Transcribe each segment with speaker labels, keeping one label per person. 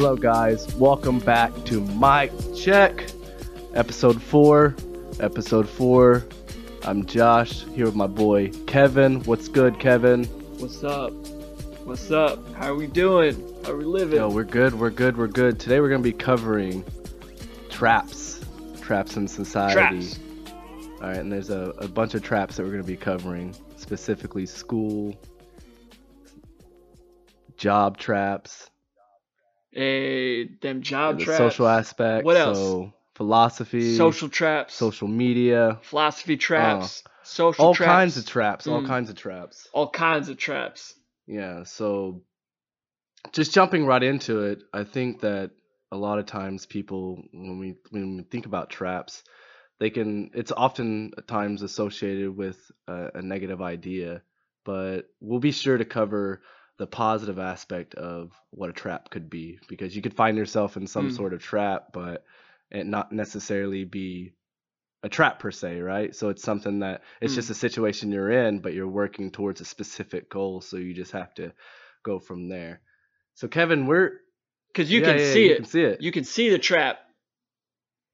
Speaker 1: Hello, guys. Welcome back to Mike Check, episode four. Episode four. I'm Josh here with my boy Kevin. What's good, Kevin?
Speaker 2: What's up? What's up? How are we doing? How are we living?
Speaker 1: Yo, we're good. We're good. We're good. Today we're gonna be covering traps, traps in society.
Speaker 2: Traps.
Speaker 1: All right, and there's a, a bunch of traps that we're gonna be covering, specifically school, job traps,
Speaker 2: Hey, them job traps.
Speaker 1: social aspect.
Speaker 2: What else?
Speaker 1: So philosophy,
Speaker 2: Social traps.
Speaker 1: social media,
Speaker 2: philosophy traps. social
Speaker 1: all
Speaker 2: traps.
Speaker 1: kinds of traps. All
Speaker 2: Mm.
Speaker 1: kinds of traps.
Speaker 2: all kinds of traps.
Speaker 1: Yeah. So just jumping right into it, I think that a lot of times people, when we when we think about traps, they can. It's often at times associated with a, a negative idea, but we'll be sure to cover the positive aspect of what a trap could be because you could find yourself in some
Speaker 2: Mm.
Speaker 1: sort of trap, but it not necessarily be a trap per se, right? So it's something that it's
Speaker 2: Mm.
Speaker 1: just a situation you're in, but you're working towards a specific goal, so you just have to go from there. So Kevin, we're
Speaker 2: Because you
Speaker 1: yeah,
Speaker 2: can
Speaker 1: yeah,
Speaker 2: see
Speaker 1: you
Speaker 2: it.
Speaker 1: can see it,
Speaker 2: You can see the trap.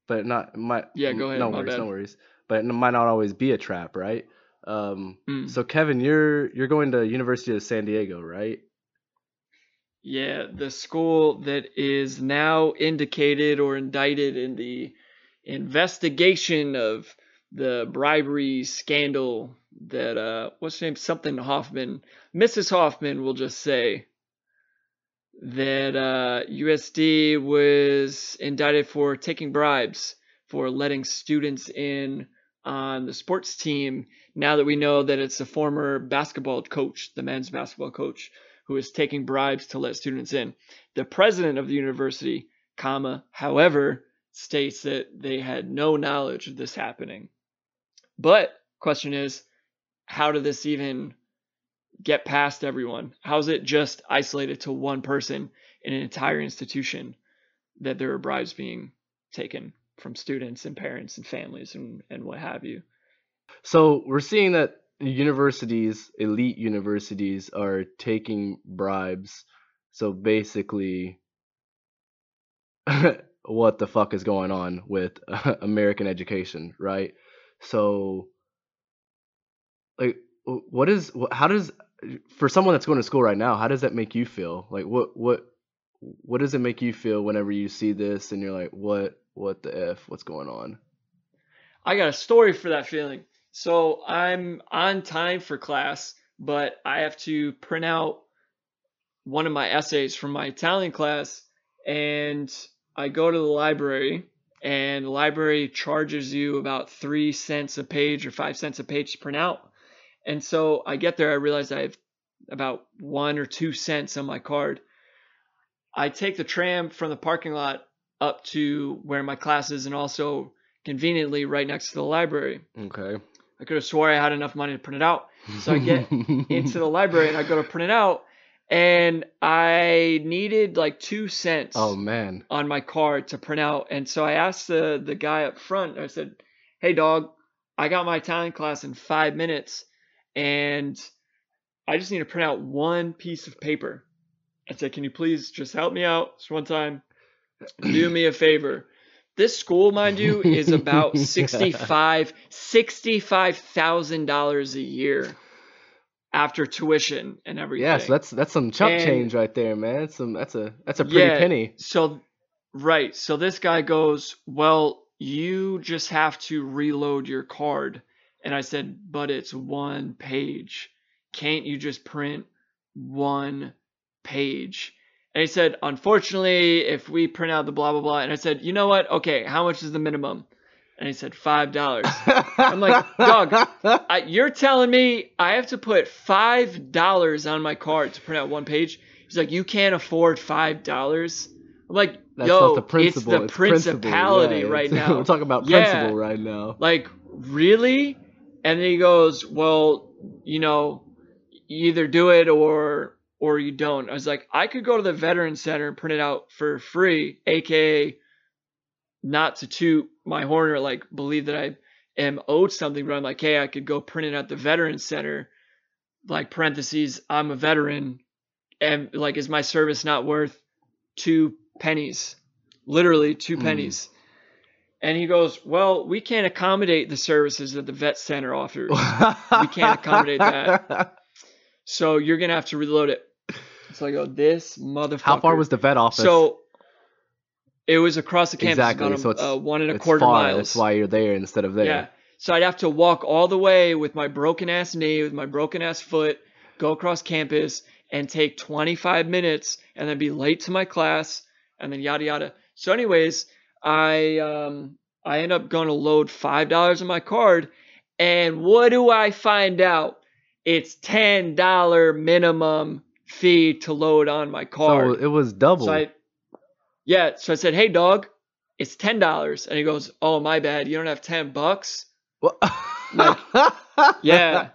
Speaker 1: but not my
Speaker 2: Yeah, go ahead,
Speaker 1: No worries,
Speaker 2: bad.
Speaker 1: no worries. But it might not always be a trap, right? Um,
Speaker 2: Mm.
Speaker 1: So Kevin, you're you're going to University of San Diego, right?
Speaker 2: Yeah, the school that is now indicated or indicted in the investigation of the bribery scandal that uh what's her name something Huffman Mrs. Huffman will just say that uh USD was indicted for taking bribes for letting students in on the sports team now that we know that it's a former basketball coach the men's basketball coach who is taking bribes to let students in. The president of the university, comma, however, states that they had no knowledge of this happening. But question is, how did this even get past everyone? How is it just isolated to one person in an entire institution that there are bribes being taken from students and parents and families and, and what have you?
Speaker 1: So we're seeing that universities, elite universities, are taking bribes. So basically, what the fuck is going on with American education, right? So, like, what is, how does, for someone that's going to school right now, how does that make you feel? Like, what, what, what does it make you feel whenever you see this and you're like, what, what the f, what's going on?
Speaker 2: I got a story for that feeling. So I'm on time for class, but I have to print out one of my essays from my Italian class, and I go to the library, and the library charges you about three cents a page or five cents a page to print out. And so I get there, I realize I have about one or two cents on my card. I take the tram from the parking lot up to where my class is, and also conveniently right next to the library.
Speaker 1: Okay.
Speaker 2: I could have swore I had enough money to print it out. So I get into the library and I go to print it out, and I needed like two cents
Speaker 1: Oh man.
Speaker 2: on my card to print out. And so I asked the the guy up front. I said, "Hey, dog, I got my Italian class in five minutes, and I just need to print out one piece of paper." I said, "Can you please just help me out this one time? Do me a favor." This school, mind you, is about
Speaker 1: Yeah.
Speaker 2: sixty-five sixty-five thousand dollars a year after tuition and everything.
Speaker 1: Yeah, so that's that's some chump
Speaker 2: And-
Speaker 1: change right there, man. That's some that's a that's a pretty
Speaker 2: Yeah,
Speaker 1: penny.
Speaker 2: So, right. So this guy goes, Well, you just have to reload your card. And I said, But it's one page. Can't you just print one page? And he said, Unfortunately, if we print out the blah, blah, blah. And I said, You know what? Okay, how much is the minimum? And he said, $5. I'm like, dog, I, you're telling me I have to put five dollars on my card to print out one page? He's like, you can't afford five dollars. I'm like,
Speaker 1: That's
Speaker 2: yo,
Speaker 1: not the principle.
Speaker 2: it's the
Speaker 1: principle,
Speaker 2: principality
Speaker 1: yeah,
Speaker 2: right now.
Speaker 1: We're talking about
Speaker 2: Yeah.
Speaker 1: principle right now.
Speaker 2: Like, really? And then he goes, well, you know, you either do it or or you don't. I was like, I could go to the veteran center and print it out for free, aka not to toot my horn or like believe that I am owed something, but I'm like, hey, I could go print it at the veteran center, like parentheses, I'm a veteran, and like, is my service not worth two pennies, literally two
Speaker 1: Mm.
Speaker 2: pennies. And he goes, Well, we can't accommodate the services that the vet center offers.
Speaker 1: we
Speaker 2: can't accommodate that. So you're going to have to reload it. So I go, This motherfucker.
Speaker 1: How far was the vet office?
Speaker 2: So it was across the campus,
Speaker 1: Exactly,
Speaker 2: a,
Speaker 1: so it's-
Speaker 2: uh, one and a quarter
Speaker 1: far.
Speaker 2: miles.
Speaker 1: That's why you're there instead of there.
Speaker 2: Yeah. So I'd have to walk all the way with my broken ass knee, with my broken ass foot, go across campus and take 25 minutes and then be late to my class and then yada yada. So anyways, I um I end up going to load five dollars on my card, and what do I find out? It's ten dollar minimum fee to load on my card.
Speaker 1: So it was double.
Speaker 2: So I, yeah, so I said, "Hey, dog, it's ten dollars," and he goes, "Oh, my bad. You don't have ten bucks."
Speaker 1: What?
Speaker 2: Like, yeah.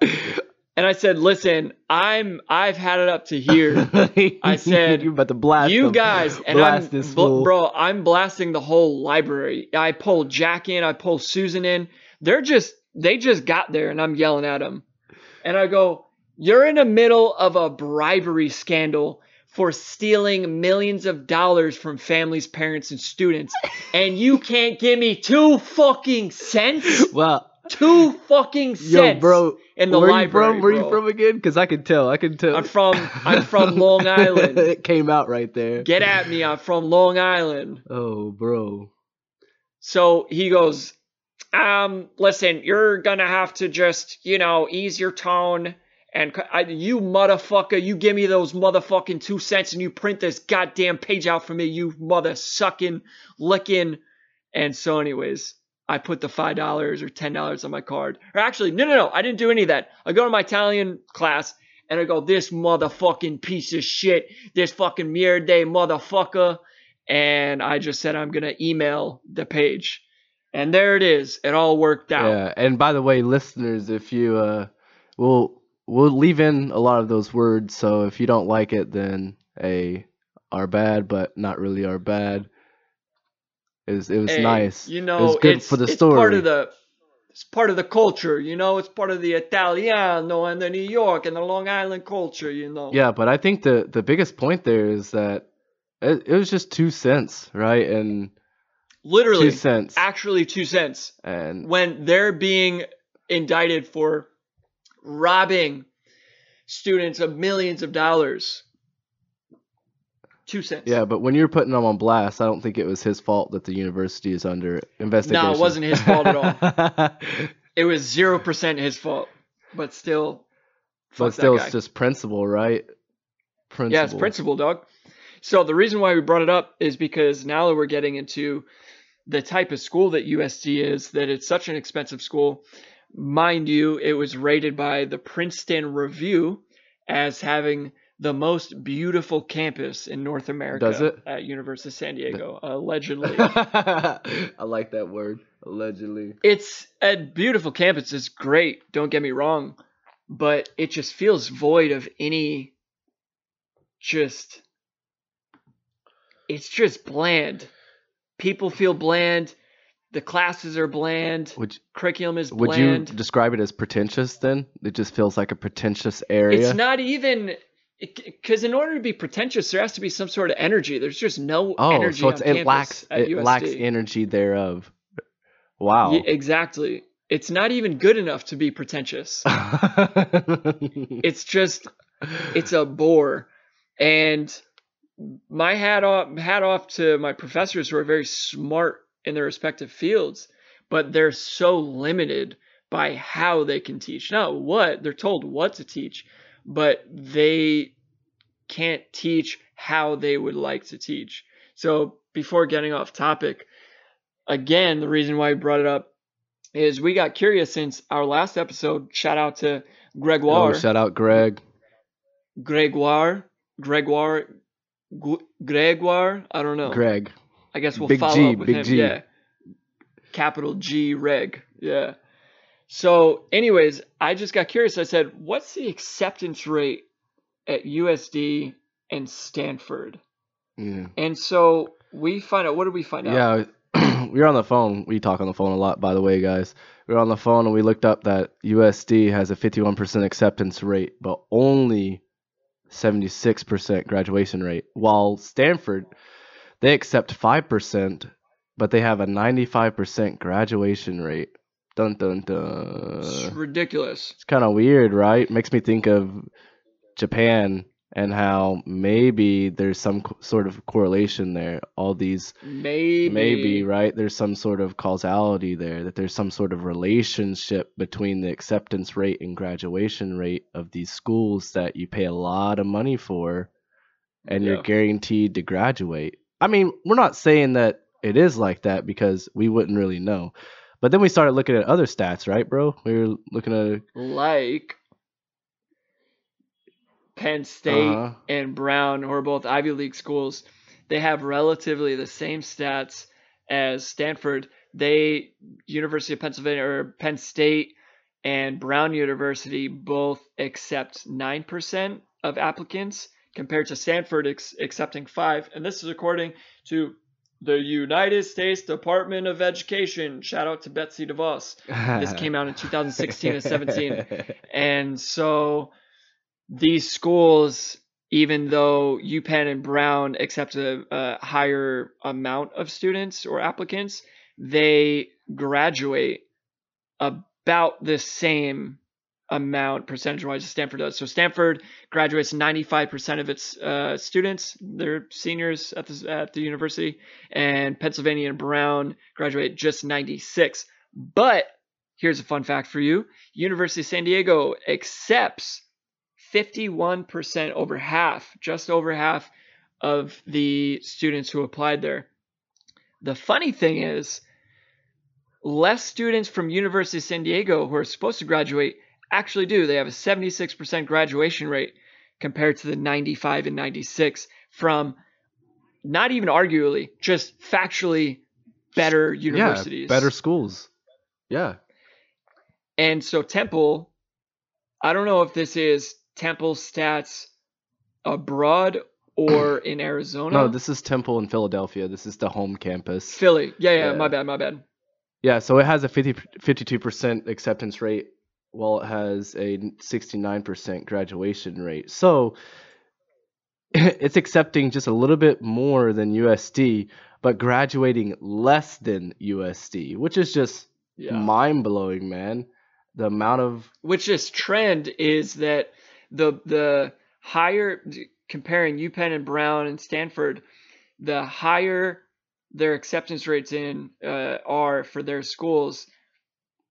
Speaker 2: And I said, "Listen, I'm I've had it up to here. I said,
Speaker 1: you're about to blast
Speaker 2: you guys, and
Speaker 1: blast
Speaker 2: I'm
Speaker 1: this fool.
Speaker 2: bro, I'm blasting the whole library. I pull Jack in, I pull Susan in. They're just they just got there, and I'm yelling at them, and I go, "You're in the middle of a bribery scandal." For stealing millions of dollars from families, parents, and students, and you can't give me two fucking cents?
Speaker 1: Well,
Speaker 2: Two fucking cents
Speaker 1: yo, bro,
Speaker 2: in the
Speaker 1: where
Speaker 2: library.
Speaker 1: you from? Where
Speaker 2: bro.
Speaker 1: you from again? Because I can tell. I can tell.
Speaker 2: I'm from I'm from Long Island.
Speaker 1: it came out right there.
Speaker 2: Get at me, I'm from Long Island.
Speaker 1: oh, bro.
Speaker 2: So he goes, um, listen, you're gonna have to just, you know, ease your tone. And I, you motherfucker, you give me those motherfucking two cents and you print this goddamn page out for me, you mother sucking, licking. And so, anyways, I put the five dollars or ten dollars on my card. Or actually, no, no, no, I didn't do any of that. I go to my Italian class and I go, this motherfucking piece of shit, this fucking merde motherfucker. And I just said I'm gonna email the page. And there it is. It all worked out.
Speaker 1: Yeah, and by the way, listeners, if you uh, we'll we'll leave in a lot of those words. So if you don't like it, then a are bad, but not really are bad. It was it was
Speaker 2: Hey,
Speaker 1: nice.
Speaker 2: You know, it
Speaker 1: was good
Speaker 2: it's,
Speaker 1: for the
Speaker 2: it's
Speaker 1: story.
Speaker 2: part of the it's part of the culture, you know, it's part of the Italiano and the New York and the Long Island culture, you know.
Speaker 1: Yeah, but I think the the biggest point there is that it, it was just two cents, right? And
Speaker 2: Literally,
Speaker 1: two cents,
Speaker 2: actually two cents.
Speaker 1: and
Speaker 2: When they're being indicted for robbing students of millions of dollars. Two cents.
Speaker 1: yeah, but when you're putting them on blast, I don't think it was his fault that the university is under investigation.
Speaker 2: No, it wasn't his fault at all. It was zero percent his fault. But still
Speaker 1: but still, it's just principle, right? Principle.
Speaker 2: Yeah, it's principle, dog. So the reason why we brought it up is because now that we're getting into the type of school that USD is, that it's such an expensive school. Mind you, it was rated by the Princeton Review as having the most beautiful campus in North America
Speaker 1: Does it?
Speaker 2: at University of San Diego, allegedly.
Speaker 1: I like that word. Allegedly.
Speaker 2: it's a beautiful campus. It's great. Don't get me wrong, but it just feels void of any. Just. It's just bland. People feel bland. The classes are bland.
Speaker 1: Would
Speaker 2: Curriculum is bland.
Speaker 1: would you describe it as pretentious? Then it just feels like a pretentious area.
Speaker 2: It's not even. Because in order to be pretentious, there has to be some sort of energy. There's just no
Speaker 1: oh,
Speaker 2: energy
Speaker 1: so it lacks it
Speaker 2: USD.
Speaker 1: lacks energy thereof. Wow.
Speaker 2: Ye- exactly. It's not even good enough to be pretentious. It's just it's a bore and my hat off hat off to my professors who are very smart in their respective fields but they're so limited by how they can teach not what they're told what to teach but they can't teach how they would like to teach so before getting off topic again the reason why we brought it up is we got curious since our last episode shout out to gregoire
Speaker 1: oh, shout out Greg.
Speaker 2: Gregoire, Gregoire, Gregoire. I don't know.
Speaker 1: Greg.
Speaker 2: I guess we'll
Speaker 1: Big
Speaker 2: follow
Speaker 1: G,
Speaker 2: up with
Speaker 1: big
Speaker 2: him.
Speaker 1: G.
Speaker 2: Yeah. Capital G Reg. Yeah. So, anyways, I just got curious. I said, "What's the acceptance rate at USD and Stanford?"
Speaker 1: Yeah.
Speaker 2: And so we find out. What did we find out?
Speaker 1: Yeah, we were on the phone. We talk on the phone a lot, by the way, guys. We were on the phone and we looked up that USD has a 51% acceptance rate, but only 76% graduation rate. While Stanford, they accept 5%, but they have a 95% graduation rate. Dun dun dun.
Speaker 2: It's ridiculous.
Speaker 1: It's kind of weird, right? Makes me think of Japan and how maybe there's some co- sort of correlation there. All these
Speaker 2: Maybe.
Speaker 1: maybe right there's some sort of causality there that there's some sort of relationship between the acceptance rate and graduation rate of these schools that you pay a lot of money for and
Speaker 2: Yeah.
Speaker 1: you're guaranteed to graduate i mean we're not saying that it is like that because we wouldn't really know but then we started looking at other stats right bro we were looking at
Speaker 2: like Penn State
Speaker 1: Uh-huh.
Speaker 2: and Brown, who are both Ivy League schools, they have relatively the same stats as Stanford. They University of Pennsylvania or Penn State and Brown University both accept nine percent of applicants compared to Stanford ex- accepting five, and this is according to the United States Department of Education. Shout out to Betsy DeVos. This came out in 2016 and 17. And so these schools, even though UPenn and Brown accept a, a higher amount of students or applicants, they graduate about the same amount percentage wise Stanford does. So Stanford graduates 95% of its uh, students, they're seniors at the, at the university, and Pennsylvania and Brown graduate just 96. But here's a fun fact for you University of San Diego accepts 51% over half, just over half of the students who applied there. The funny thing is, less students from University of San Diego who are supposed to graduate actually do. They have a 76% graduation rate compared to the 95 and 96 from not even arguably, just factually better universities.
Speaker 1: yeah better schools yeah
Speaker 2: And so Temple, I don't know if this is Temple stats abroad or in Arizona.
Speaker 1: no this is temple in philadelphia this is the home campus
Speaker 2: Philly. Yeah, yeah,
Speaker 1: Yeah.
Speaker 2: my bad, my bad.
Speaker 1: Yeah, so it has a 50, 52% acceptance rate while it has a 69% graduation rate. So it's accepting just a little bit more than USD, but graduating less than USD, which is just
Speaker 2: Yeah.
Speaker 1: mind blowing, man. The amount of
Speaker 2: Which this trend is that the the higher comparing UPenn and Brown and Stanford, the higher their acceptance rates in uh, are for their schools,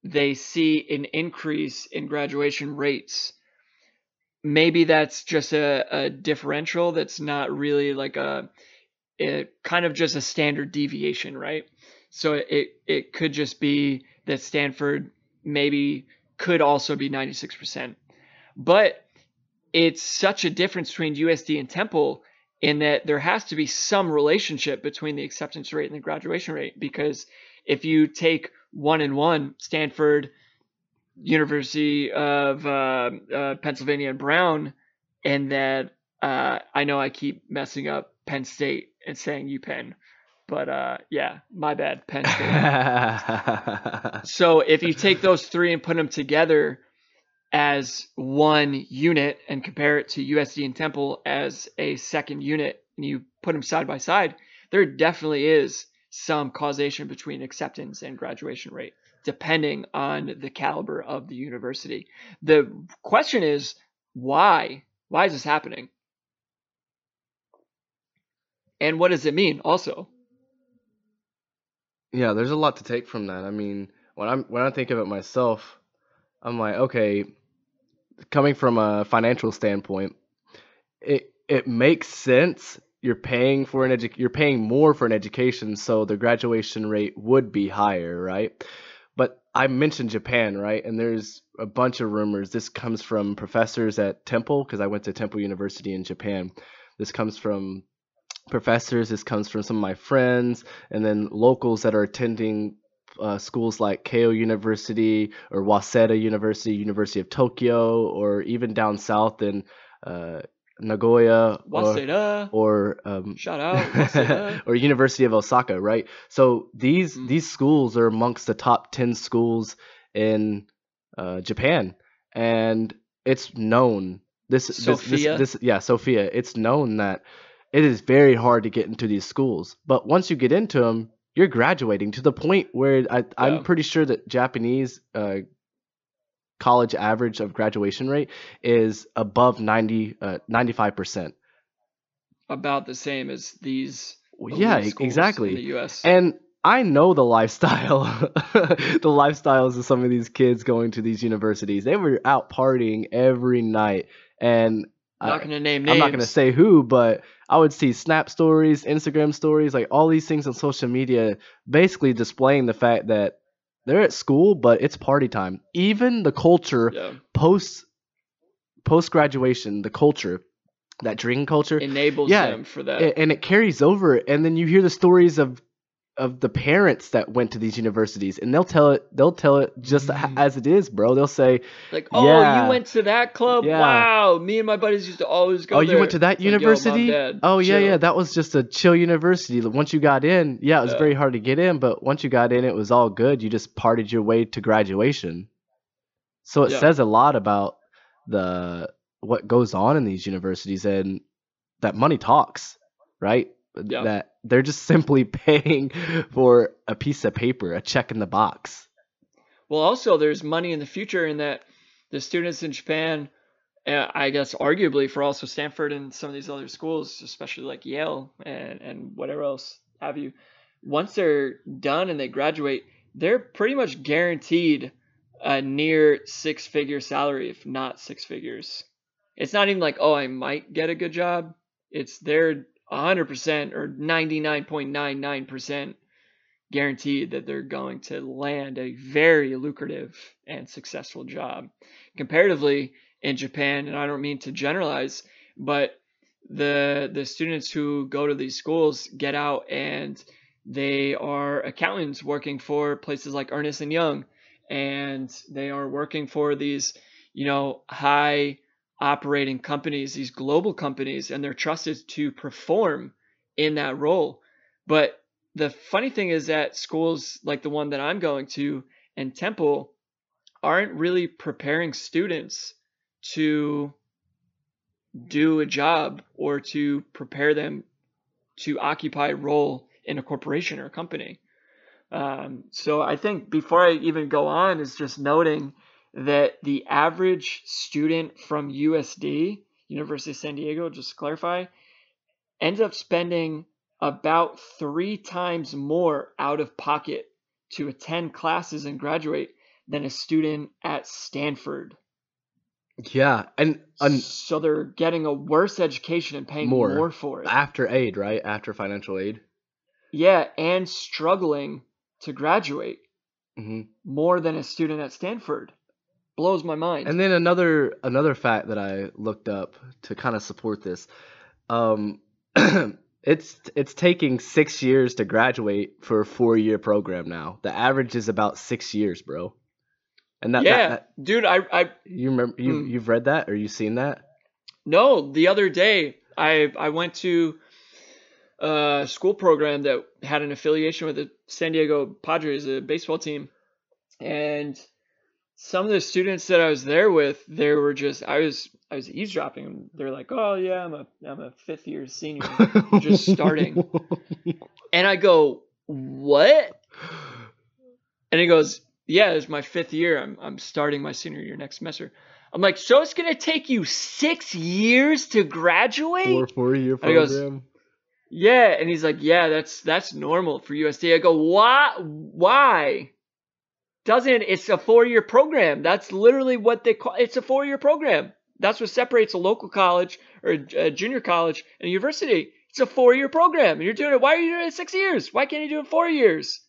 Speaker 2: they see an increase in graduation rates. Maybe that's just a, a differential that's not really like a, a kind of just a standard deviation, right? So it it could just be that Stanford maybe could also be 96%. But it's such a difference between USD and Temple in that there has to be some relationship between the acceptance rate and the graduation rate because if you take one and one, Stanford, University of uh, uh, Pennsylvania and Brown, and that uh, I know I keep messing up Penn State and saying UPenn, but uh, yeah, my bad, Penn State. So if you take those three and put them together as one unit and compare it to USD and Temple as a second unit, and you put them side by side, there definitely is some causation between acceptance and graduation rate, depending on the caliber of the university. The question is why? Why is this happening? And what does it mean also?
Speaker 1: Yeah, there's a lot to take from that. I mean, when I'm when I think of it myself, I'm like, okay, coming from a financial standpoint, it it makes sense. You're paying for an edu- you're paying more for an education, so the graduation rate would be higher, right? But I mentioned Japan, right? And there's a bunch of rumors. This comes from professors at Temple because I went to Temple University in Japan. This comes from professors. This comes from some of my friends, and then locals that are attending uh, schools like Keio University or Waseda University, University of Tokyo, or even down south in uh, Nagoya or,
Speaker 2: Waseda,
Speaker 1: or um,
Speaker 2: shout out,
Speaker 1: or University of Osaka, right? So these
Speaker 2: Mm.
Speaker 1: these schools are amongst the top ten schools in uh, Japan, and it's known this this, this
Speaker 2: Sophia?
Speaker 1: this yeah Sophia. It's known that it is very hard to get into these schools. But once you get into them, you're graduating to the point where I,
Speaker 2: Yeah.
Speaker 1: I'm pretty sure that Japanese uh, college average of graduation rate is above 90, uh, 95%.
Speaker 2: About the same as these.
Speaker 1: Yeah, exactly.
Speaker 2: In the U.S.
Speaker 1: And I know the lifestyle, the lifestyles of some of these kids going to these universities. They were out partying every night, and
Speaker 2: I'm
Speaker 1: not
Speaker 2: going to name names.
Speaker 1: I'm not gonna say who, but I would see Snap stories, Instagram stories, like all these things on social media, basically displaying the fact that they're at school, but it's party time. Even the culture
Speaker 2: Yeah.
Speaker 1: post post graduation, the culture, that drinking culture,
Speaker 2: Enables
Speaker 1: Yeah,
Speaker 2: them for that.
Speaker 1: and it carries over and then you hear the stories of of the parents that went to these universities and they'll tell it they'll tell it just
Speaker 2: Mhm.
Speaker 1: as it is bro they'll say
Speaker 2: like, oh,
Speaker 1: yeah.
Speaker 2: you went to that club?
Speaker 1: Yeah.
Speaker 2: Wow. Me and my buddies used to always go
Speaker 1: oh
Speaker 2: there.
Speaker 1: you went to that
Speaker 2: It's like, yo, Mom,
Speaker 1: university oh yeah
Speaker 2: chill.
Speaker 1: yeah that was just a chill university once you got in yeah it was
Speaker 2: Yeah.
Speaker 1: very hard to get in but once you got in it was all good you just partied your way to graduation so it says a lot about the what goes on in these universities and that money talks right
Speaker 2: Yeah.
Speaker 1: that they're just simply paying for a piece of paper a check in the box
Speaker 2: Well, also there's money in the future in that the students in Japan, uh, I guess arguably for also Stanford and some of these other schools, especially like Yale and and whatever else have you, once they're done and they graduate, they're pretty much guaranteed a near six figure salary, if not six figures. It's not even like, oh, I might get a good job. It's they're 100% or 99.99% guaranteed that they're going to land a very lucrative and successful job. Comparatively, in Japan, and I don't mean to generalize, but the the students who go to these schools get out and they are accountants working for places like Ernest and Young, and they are working for these, you know, high operating companies, these global companies, and they're trusted to perform in that role. But the funny thing is that schools like the one that I'm going to and Temple aren't really preparing students to do a job or to prepare them to occupy a role in a corporation or a company. Um, so I think before I even go on is just noting that the average student from USD, University of San Diego, just to clarify, ends up spending about three times more out of pocket to attend classes and graduate than a student at Stanford.
Speaker 1: yeah and
Speaker 2: so they're getting a worse education and paying
Speaker 1: More.
Speaker 2: more, for it.
Speaker 1: after aid right after financial aid
Speaker 2: Yeah, and struggling to graduate
Speaker 1: hmm
Speaker 2: more than a student at Stanford. Blows my mind.
Speaker 1: And then another another fact that I looked up to kind of support this, um, it's it's taking six years to graduate for a four year program now. The average is about six years, bro. And that, that-
Speaker 2: yeah,
Speaker 1: that-
Speaker 2: dude, I, I
Speaker 1: you remember you
Speaker 2: Hmm.
Speaker 1: you've read that or you seen that?
Speaker 2: No, the other day I I went to a school program that had an affiliation with the San Diego Padres, a baseball team, and some of the students that I was there with, they were just I was I was eavesdropping. They're like, "Oh yeah, I'm a I'm a fifth year senior," oh, Just starting. and I go, "What?" And he goes, "Yeah, it's my fifth year. I'm I'm starting my senior year next semester." I'm like, "So it's gonna take you six years to graduate?"
Speaker 1: Four four year
Speaker 2: he goes. Yeah, and he's like, "Yeah, that's that's normal for USD." I go, "Why? Why?" Doesn't it's a four-year program? That's literally what they call. It's a four-year program. That's what separates a local college or a, junior college and a university. It's a four-year program, and you're doing it. Why are you doing it six years? Why can't you do it four years?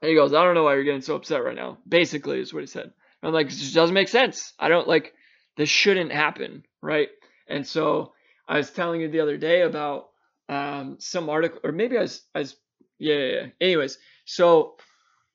Speaker 2: And he goes, "I don't know why you're getting so upset right now." Basically, is what he said. And I'm like, "It just doesn't make sense. I don't like this. Shouldn't happen, right?" And so I was telling you the other day about um, some article, or maybe I was, I was, yeah, yeah, yeah. Anyways, so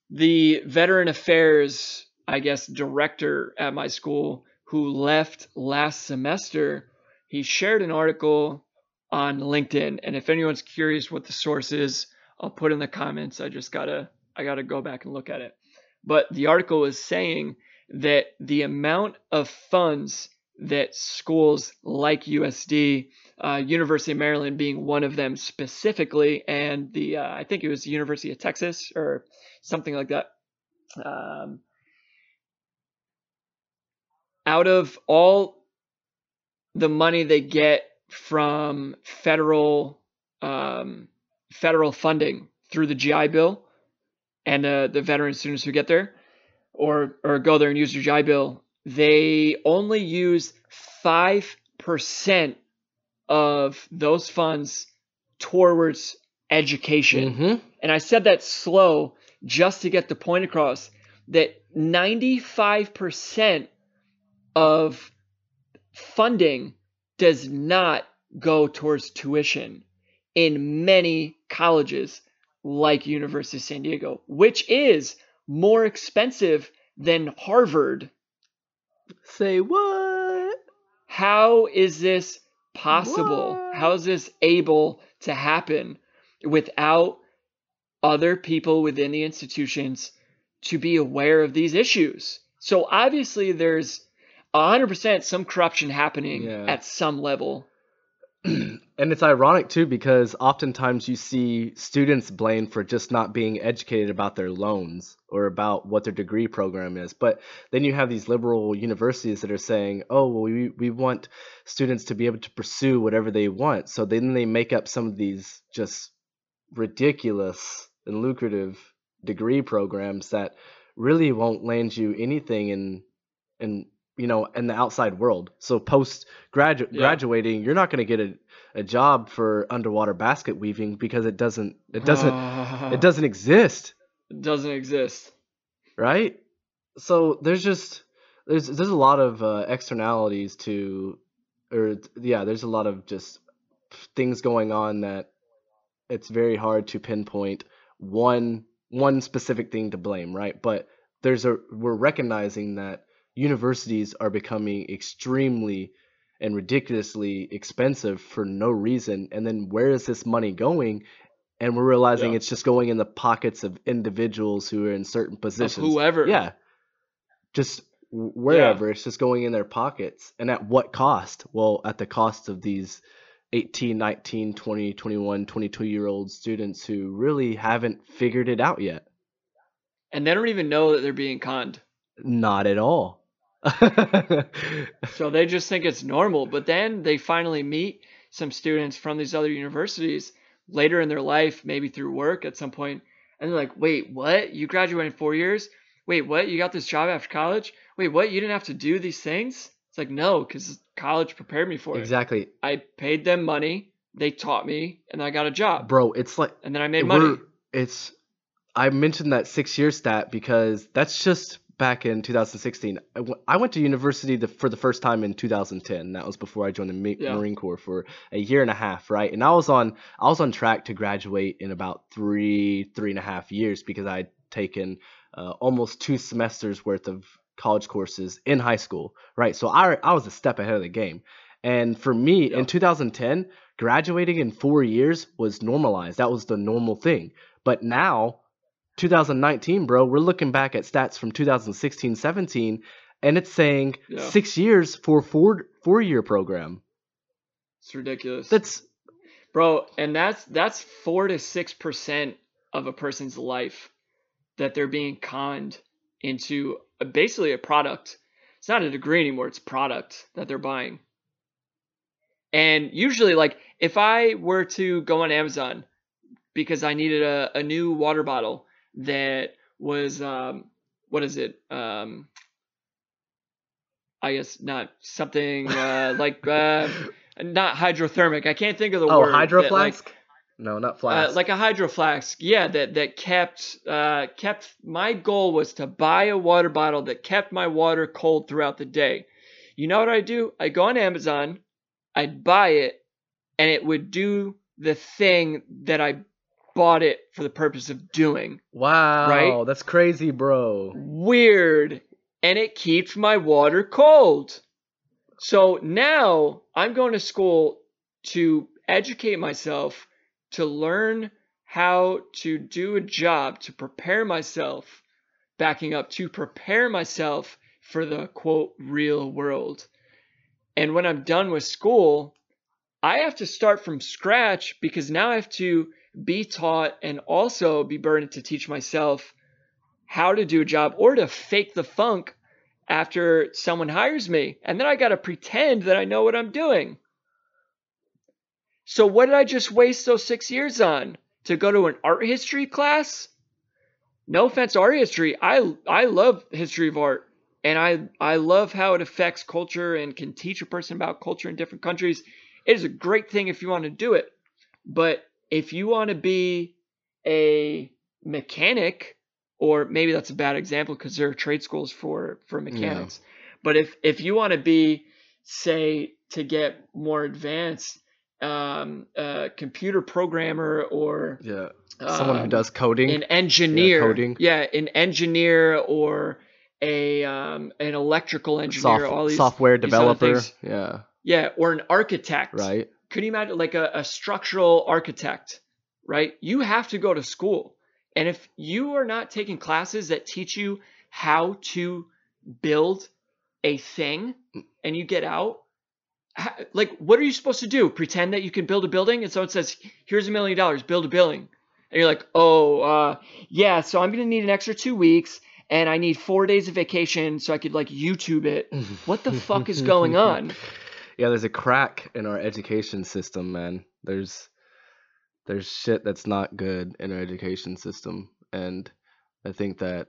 Speaker 2: the veteran affairs, I guess, director at my school who left last semester, he shared an article on LinkedIn, and if anyone's curious what the source is, I'll put in the comments. I just gotta, I gotta go back and look at it. But the article is saying that the amount of funds that schools like USD, uh, University of Maryland being one of them specifically, and the uh, I think it was University of Texas or something like that. Um, out of all the money they get from federal um, federal funding through the GI Bill and uh, the veteran students who get there or or go there and use your GI Bill, they only use five percent of those funds towards education.
Speaker 1: Mm-hmm.
Speaker 2: And I said that slow just to get the point across that 95% of funding does not go towards tuition in many colleges like University of San Diego, which is more expensive than Harvard.
Speaker 1: Say what?
Speaker 2: How is this possible?
Speaker 1: What?
Speaker 2: How is this able to happen without other people within the institutions to be aware of these issues? So obviously there's 100% some corruption happening
Speaker 1: Yeah.
Speaker 2: at some level.
Speaker 1: and it's ironic too because oftentimes you see students blamed for just not being educated about their loans or about what their degree program is but then you have these liberal universities that are saying oh well we, we want students to be able to pursue whatever they want so then they make up some of these just ridiculous and lucrative degree programs that really won't land you anything in in you know in the outside world so post gradu-
Speaker 2: Yeah.
Speaker 1: graduating you're not going to get a, a job for underwater basket weaving because it doesn't it doesn't it doesn't exist
Speaker 2: It doesn't exist.
Speaker 1: right so there's just there's there's a lot of uh, externalities to or yeah there's a lot of just things going on that it's very hard to pinpoint one one specific thing to blame right? But there's a we're recognizing that universities are becoming extremely and ridiculously expensive for no reason and then where is this money going? And we're realizing
Speaker 2: Yeah.
Speaker 1: it's just going in the pockets of individuals who are in certain
Speaker 2: Of
Speaker 1: positions.
Speaker 2: whoever.
Speaker 1: yeah. Just wherever it's just going in their pockets. And at what cost? Well at the cost of these 18 19 20 21 22 year old students who really haven't figured it out yet
Speaker 2: And they don't even know that they're being conned.
Speaker 1: not at all
Speaker 2: So they just think it's normal. But then they finally meet some students from these other universities later in their life, maybe through work at some point, and they're like, wait, what? You graduated in four years? Wait, what? You got this job after college? Wait, what? You didn't have to do these things? It's like, no, because college prepared me for it.
Speaker 1: exactly
Speaker 2: I paid them money, they taught me, and I got a job.
Speaker 1: bro it's like
Speaker 2: And then I made money.
Speaker 1: it's i mentioned that six year stat because that's just back in 2016 I w- I went to university the, for the first time in 2010 that was before i joined the Ma-
Speaker 2: Yeah.
Speaker 1: marine corps for a year and a half right and i was on i was on track to graduate in about three three and a half years because i'd taken uh, almost two semesters worth of college courses in high school right so i, I was a step ahead of the game and for me
Speaker 2: Yeah.
Speaker 1: in 2010 graduating in four years was normalized that was the normal thing but now 2019 bro we're looking back at stats from 2016 17 and it's saying
Speaker 2: Yeah.
Speaker 1: six years for a four four year program
Speaker 2: It's ridiculous.
Speaker 1: that's
Speaker 2: Bro, and that's that's four to six percent of a person's life that they're being conned into basically a product. It's not a degree anymore, it's product that they're buying. And usually, like if I were to go on Amazon because I needed a, a new water bottle that was um what is it? Um I guess not something uh like uh not hydrothermic. I can't think of the
Speaker 1: oh
Speaker 2: word.
Speaker 1: hydro
Speaker 2: that, like,
Speaker 1: flask no not
Speaker 2: uh,
Speaker 1: flask
Speaker 2: like a hydro flask, yeah. That that kept uh, kept. My goal was to buy a water bottle that kept my water cold throughout the day. You know what I do? I go on Amazon, I'd buy it, and it would do the thing that I bought it for the purpose of doing.
Speaker 1: wow
Speaker 2: right?
Speaker 1: that's crazy bro
Speaker 2: Weird, and it keeps my water cold. So now I'm going to school to educate myself, to learn how to do a job, to prepare myself, backing up, to prepare myself for the quote real world. And when I'm done with school, I have to start from scratch because now I have to be taught and also be burdened to teach myself how to do a job or to fake the funk after someone hires me. And then I got to pretend that I know what I'm doing. So, what did I just waste those six years on? To go to an art history class? No offense to art history. I, I love history of art and I, I love how it affects culture and can teach a person about culture in different countries. It is a great thing if you want to do it. But if you want to be a mechanic, or maybe that's a bad example because there are trade schools for for mechanics. Yeah. But if if you want to be, say, to get more advanced, um, a computer programmer or
Speaker 1: yeah, someone um, who does coding,
Speaker 2: an engineer, yeah, coding. yeah, an engineer or a um, an electrical engineer, Soft,
Speaker 1: all these software these developer, yeah,
Speaker 2: yeah, or an architect,
Speaker 1: right?
Speaker 2: Could you imagine like a, a structural architect, right? You have to go to school, and if you are not taking classes that teach you how to build a thing, and you get out, like what are you supposed to do? Pretend that you can build a building, and someone says, "Here's a million dollars, build a building." And you're like, oh, uh, yeah, so I'm going to need an extra two weeks and I need four days of vacation so I could like YouTube it. what the fuck is going on?
Speaker 1: Yeah, there's a crack in our education system, man. There's there's shit that's not good in our education system, and I think that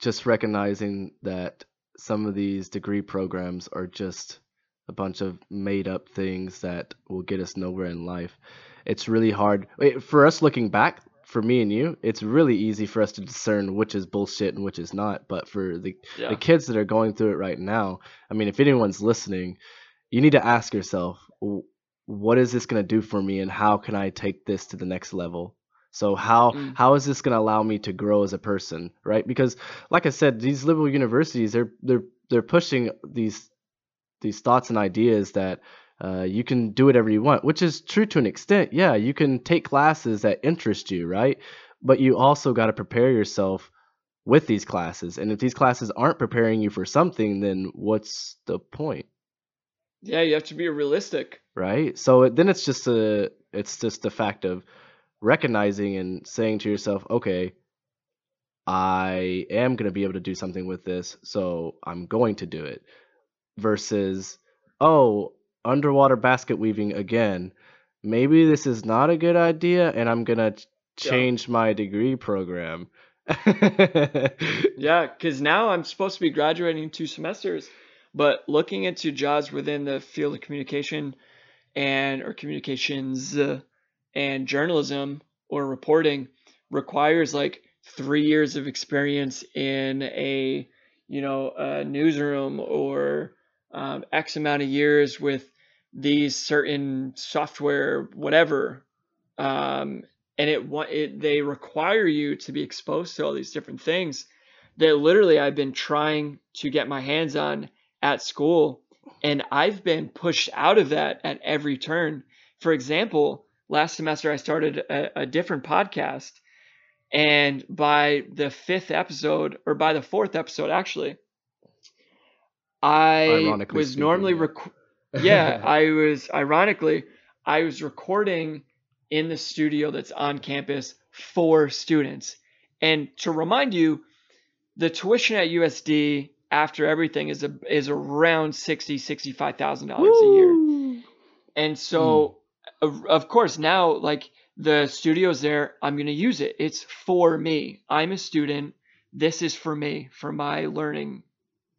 Speaker 1: just recognizing that some of these degree programs are just a bunch of made up things that will get us nowhere in life. It's really hard for us looking back for me and you, it's really easy for us to discern which is bullshit and which is not. But for the yeah. the kids that are going through it right now, I mean, if anyone's listening, you need to ask yourself, what is this going to do for me, and how can I take this to the next level? So how mm. how is this going to allow me to grow as a person, right? Because like I said, these liberal universities they're they're they're pushing these these thoughts and ideas that uh, you can do whatever you want, which is true to an extent. Yeah, you can take classes that interest you, right? But you also got to prepare yourself with these classes. And if these classes aren't preparing you for something, then what's the point?
Speaker 2: Yeah, you have to be realistic.
Speaker 1: Right? So then it's just a it's just the fact of recognizing and saying to yourself, okay, I am going to be able to do something with this, so I'm going to do it. Versus, oh, underwater basket weaving again. Maybe this is not a good idea, and I'm gonna change yeah. my degree program.
Speaker 2: yeah, because now I'm supposed to be graduating two semesters, but looking into jobs within the field of communication and or communications uh, and journalism or reporting requires like three years of experience in a you know a newsroom or um, X amount of years with these certain software, whatever, um, and it, it they require you to be exposed to all these different things that literally I've been trying to get my hands on at school, and I've been pushed out of that at every turn. For example, last semester I started a, a different podcast, and by the fifth episode, or by the fourth episode, actually, I was normally rec- yeah, I was ironically I was recording in the studio that's on campus for students. And to remind you, the tuition at USD after everything is a, is around sixty sixty five thousand dollars a year. And so, mm. of, of course, now like the studio's there, I'm gonna use it. It's for me. I'm a student. This is for me for my learning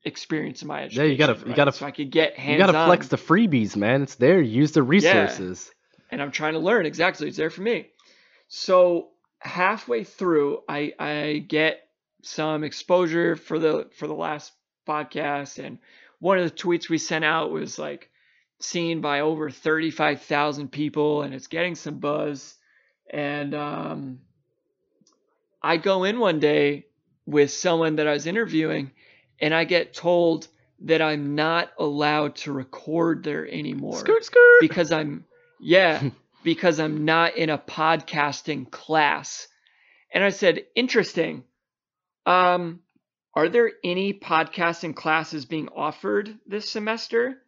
Speaker 2: experience in my education.
Speaker 1: Yeah, you gotta,
Speaker 2: right?
Speaker 1: you gotta,
Speaker 2: so I could get hands.
Speaker 1: You gotta flex the freebies, man. It's there. Use the resources.
Speaker 2: Yeah. And I'm trying to learn exactly. It's there for me. So halfway through, I I get some exposure for the for the last podcast, and one of the tweets we sent out was like seen by over 35,000 people, and it's getting some buzz. And um, I go in one day with someone that I was interviewing and I get told that I'm not allowed to record there anymore.
Speaker 1: Skirt, skirt.
Speaker 2: Because I'm, yeah, because I'm not in a podcasting class. And I said, interesting. Um, are there any podcasting classes being offered this semester?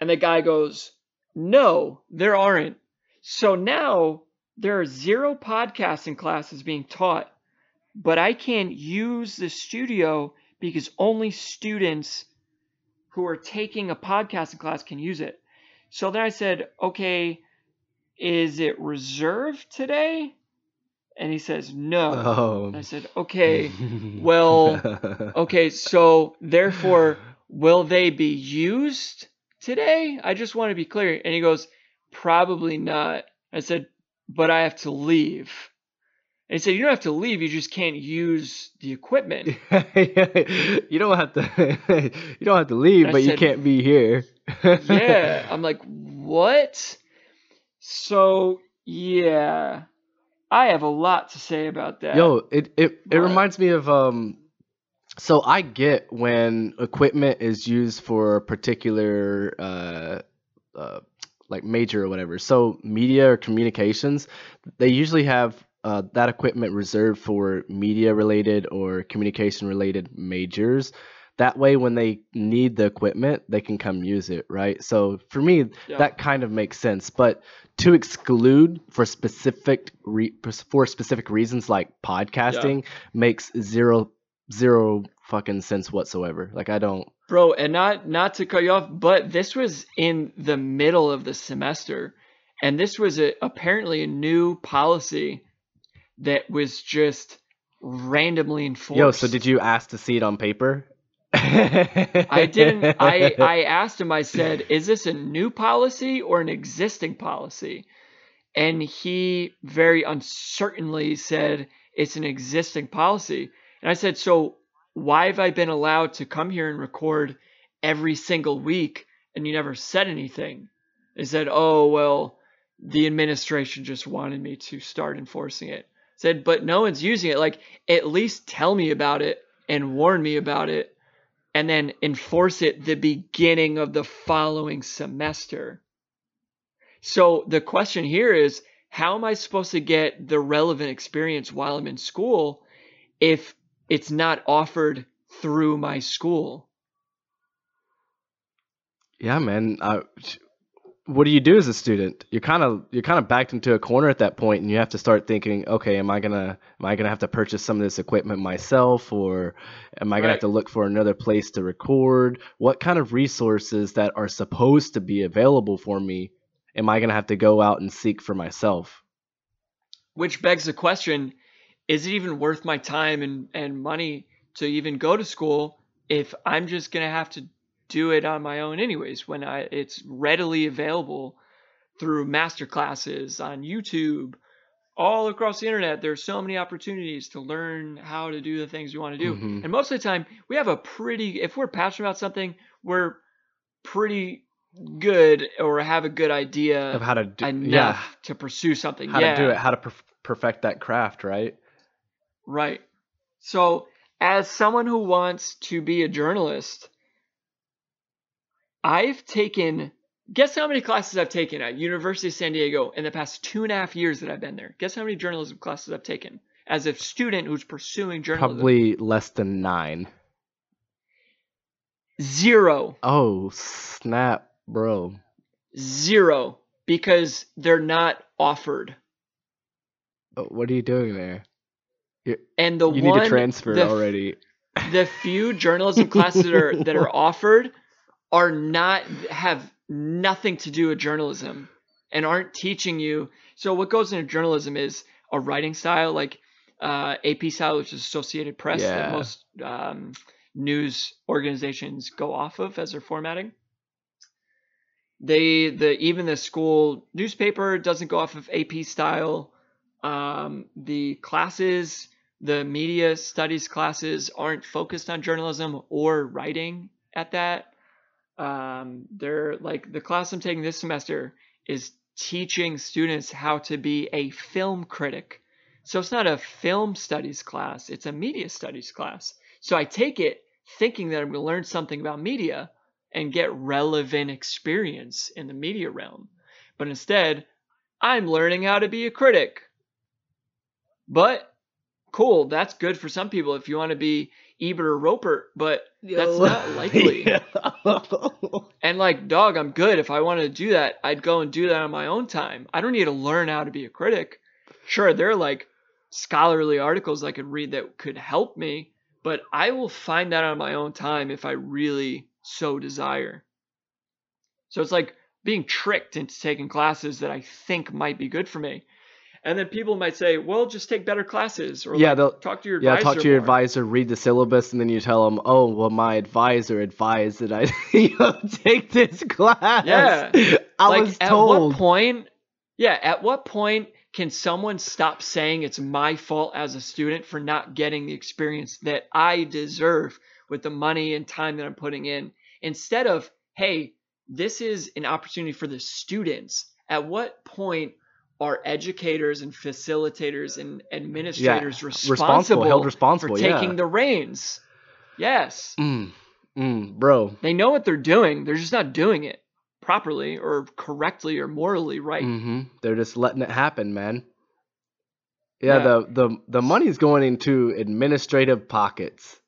Speaker 2: And the guy goes, No, there aren't. So now there are zero podcasting classes being taught, but I can't use the studio because only students who are taking a podcasting class can use it. So then I said, Okay, is it reserved today? And he says, No.
Speaker 1: Oh.
Speaker 2: I said, Okay, well, okay, so therefore, will they be used today? I just want to be clear. And he goes, Probably not. I said, But I have to leave. And he said, You don't have to leave, you just can't use the equipment.
Speaker 1: you don't have to. you don't have to leave, but you can't be here.
Speaker 2: yeah. I'm like, What? So, yeah. I have a lot to say about that.
Speaker 1: Yo, it it, it reminds me of um. So I get when equipment is used for a particular uh, uh, like major or whatever. So media or communications, they usually have uh, that equipment reserved for media related or communication related majors. That way, when they need the equipment, they can come use it, right? So for me,
Speaker 2: Yeah.
Speaker 1: that kind of makes sense. But to exclude for specific re- for specific reasons like podcasting makes zero zero fucking sense whatsoever. Like I don't.
Speaker 2: Bro, and not not to cut you off, but this was in the middle of the semester, and this was a, apparently a new policy that was just randomly enforced.
Speaker 1: Yo, so did you ask to see it on paper?
Speaker 2: I didn't. I I asked him. I said, "Is this a new policy or an existing policy?" And he very uncertainly said, "It's an existing policy." And I said, "So why have I been allowed to come here and record every single week and you never said anything?" They said, "Oh well, the administration just wanted me to start enforcing it." I said, "But no one's using it. Like, at least tell me about it and warn me about it." and then enforce it the beginning of the following semester. So the question here is how am I supposed to get the relevant experience while I'm in school if it's not offered through my school?
Speaker 1: Yeah, man. Uh, what do you do as a student? You're kind of you're kind of backed into a corner at that point, and you have to start thinking, okay, am I gonna am I gonna have to purchase some of this equipment myself, or am I gonna have to look for another place to record? What kind of resources that are supposed to be available for me am I gonna have to go out and seek for myself?
Speaker 2: Which begs the question is it even worth my time and, and money to even go to school if I'm just going to have to do it on my own anyways when I it's readily available through master classes on YouTube all across the internet there's so many opportunities to learn how to do the things you want to do
Speaker 1: Mhm.
Speaker 2: and most of the time we have a pretty if we're passionate about something we're pretty good or have a good idea
Speaker 1: Of how to do,
Speaker 2: enough
Speaker 1: yeah,
Speaker 2: to pursue something
Speaker 1: how
Speaker 2: yeah
Speaker 1: to do it, how to perf- perfect that craft, right?
Speaker 2: Right. So, as someone who wants to be a journalist, I've taken, guess how many classes I've taken at University of San Diego in the past two and a half years that I've been there? Guess how many journalism classes I've taken as a student who's pursuing journalism?
Speaker 1: Probably less than nine.
Speaker 2: Zero.
Speaker 1: Oh snap, bro.
Speaker 2: Zero. Because they're not offered.
Speaker 1: Uh, What are you doing there?
Speaker 2: And the
Speaker 1: you
Speaker 2: one,
Speaker 1: need to transfer
Speaker 2: the
Speaker 1: already.
Speaker 2: the few journalism classes that are that are offered are not have nothing to do with journalism and aren't teaching you. So what goes into journalism is a writing style like uh, ap style which is associated press that most um, news organizations go off of as their formatting. They the even the school newspaper doesn't go off of ap style. Um, the classes the media studies classes aren't focused on journalism or writing at that. Um, they're like the class I'm taking this semester is teaching students how to be a film critic. So it's not a film studies class, it's a media studies class. So I take it thinking that I'm going to learn something about media and get relevant experience in the media realm. But instead, I'm learning how to be a critic. But cool, that's good for some people if you want to be Ebert or Roeper, but that's
Speaker 1: Yo.
Speaker 2: not likely. And like, dog, I'm good. If I wanted to do that, I'd go and do that on my own time. I don't need to learn how to be a critic. Sure, there are like scholarly articles I could read that could help me, but I will find that on my own time if I really so desire. So it's like being tricked into taking classes that I think might be good for me. And then people might say, well, just take better classes or
Speaker 1: Yeah,
Speaker 2: like, talk to your
Speaker 1: yeah,
Speaker 2: advisor.
Speaker 1: talk to your
Speaker 2: more."
Speaker 1: advisor, read the syllabus, and then you tell them, "Oh, well, my advisor advised that I take this class."
Speaker 2: Yeah.
Speaker 1: I
Speaker 2: like,
Speaker 1: was
Speaker 2: at what point? Yeah, at what point can someone stop saying it's my fault as a student for not getting the experience that I deserve with the money and time that I'm putting in? Instead of, hey, this is an opportunity for the students. At what point are educators and facilitators and administrators responsible,
Speaker 1: responsible, held responsible,
Speaker 2: for
Speaker 1: yeah.
Speaker 2: taking the reins? Yes.
Speaker 1: Mm, mm, bro.
Speaker 2: They know what they're doing. They're just not doing it properly or correctly or morally right.
Speaker 1: hmm They're just letting it happen, man. Yeah,
Speaker 2: Yeah.
Speaker 1: the the the money's going into administrative pockets.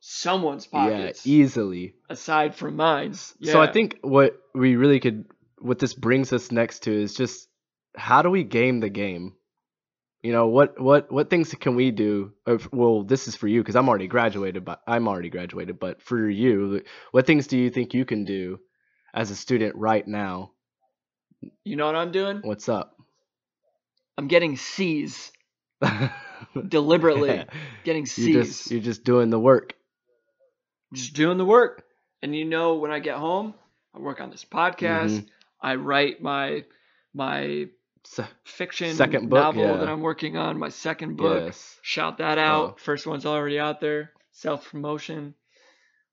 Speaker 2: Someone's pockets,
Speaker 1: Yeah, easily.
Speaker 2: aside from mine.
Speaker 1: So I think what we really could, what this brings us next to is just how do we game the game? You know what what what things can we do? Or f- Well, this is for you because I'm already graduated, but I'm already graduated. But for you, what things do you think you can do as a student right now?
Speaker 2: you know what I'm doing?
Speaker 1: What's up?
Speaker 2: I'm getting C's deliberately. Getting C's.
Speaker 1: you just you're just doing the work.
Speaker 2: just doing the work. And you know, when I get home, I work on this podcast.
Speaker 1: Mhm.
Speaker 2: I write my my fiction
Speaker 1: Second book,
Speaker 2: novel
Speaker 1: yeah.
Speaker 2: that I'm working on. My second book.
Speaker 1: yes.
Speaker 2: Shout that out.
Speaker 1: Oh.
Speaker 2: First one's already out there. Self promotion.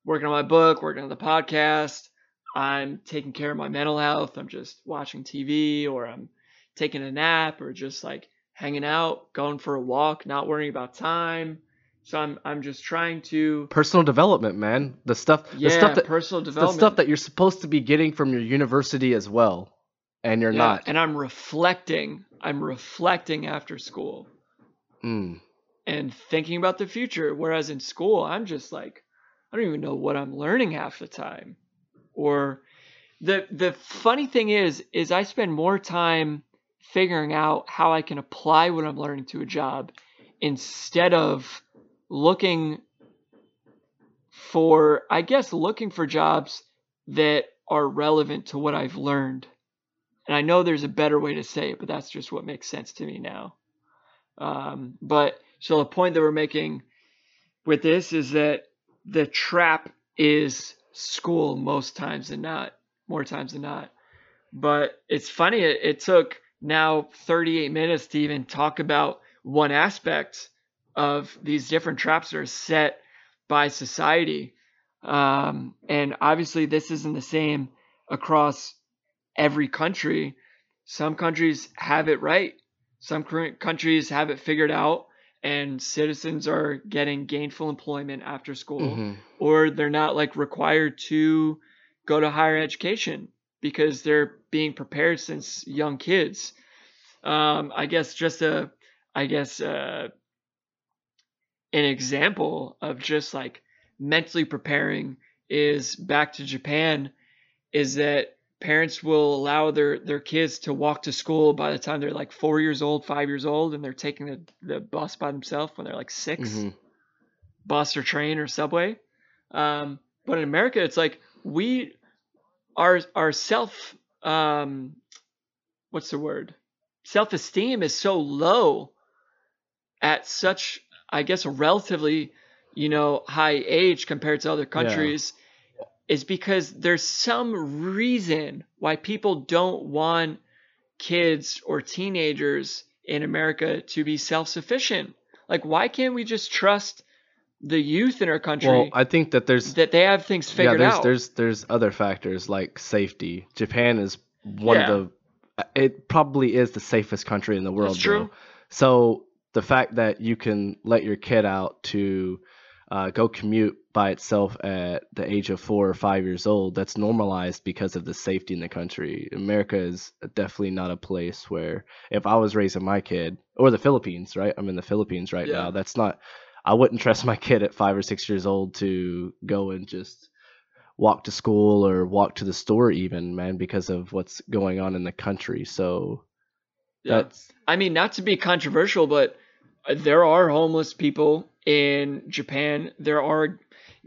Speaker 2: Working on my book, working on the podcast. I'm taking care of my mental health. I'm just watching TV or I'm taking a nap or just like hanging out, going for a walk, not worrying about time. So I'm I'm just trying to
Speaker 1: Personal development, man. The stuff
Speaker 2: yeah,
Speaker 1: the stuff that
Speaker 2: personal development, the
Speaker 1: stuff that you're supposed to be getting from your university as well. And you're
Speaker 2: Yeah,
Speaker 1: not.
Speaker 2: And I'm reflecting. I'm reflecting after school.
Speaker 1: Mm.
Speaker 2: and thinking about the future. Whereas in school, I'm just like, I don't even know what I'm learning half the time. Or the the funny thing is, is I spend more time figuring out how I can apply what I'm learning to a job instead of looking for, I guess, looking for jobs that are relevant to what I've learned. And I know there's a better way to say it, but that's just what makes sense to me now. Um, but so the point that we're making with this is that the trap is school most times than not, more times than not. But it's funny, it, it took now 38 minutes to even talk about one aspect of these different traps that are set by society. Um, and obviously, this isn't the same across every country. Some countries have it right, some countries have it figured out, and citizens are getting gainful employment after school
Speaker 1: Mhm.
Speaker 2: or they're not like required to go to higher education because they're being prepared since young kids. Um, I guess just a, I guess uh, an example of just like mentally preparing is back to Japan, is that parents will allow their their kids to walk to school by the time they're like four years old, five years old, and they're taking the, the bus by themselves when they're like 6
Speaker 1: Mhm.
Speaker 2: bus or train or subway. Um, but in America, it's like we our our self um, what's the word self esteem is so low at such I guess a relatively you know high age compared to other countries is because there's some reason why people don't want kids or teenagers in America to be self-sufficient. Like why can't we just trust the youth in our country
Speaker 1: Well, I think that there's
Speaker 2: that they have things figured
Speaker 1: yeah, there's
Speaker 2: out?
Speaker 1: there's there's other factors like safety. Japan is one
Speaker 2: Yeah.
Speaker 1: of the it probably is the safest country in the world.
Speaker 2: That's true.
Speaker 1: bro. So the fact that you can let your kid out to uh, go commute by itself at the age of four or five years old, that's normalized because of the safety in the country. America is definitely not a place where if I was raising my kid or the Philippines, right? I'm in the Philippines right
Speaker 2: Yeah.
Speaker 1: now. That's not I wouldn't trust my kid at five or six years old to go and just walk to school or walk to the store even, man, because of what's going on in the country. So
Speaker 2: Yeah.
Speaker 1: that's
Speaker 2: I mean, not to be controversial, but uh, there are homeless people in Japan. There are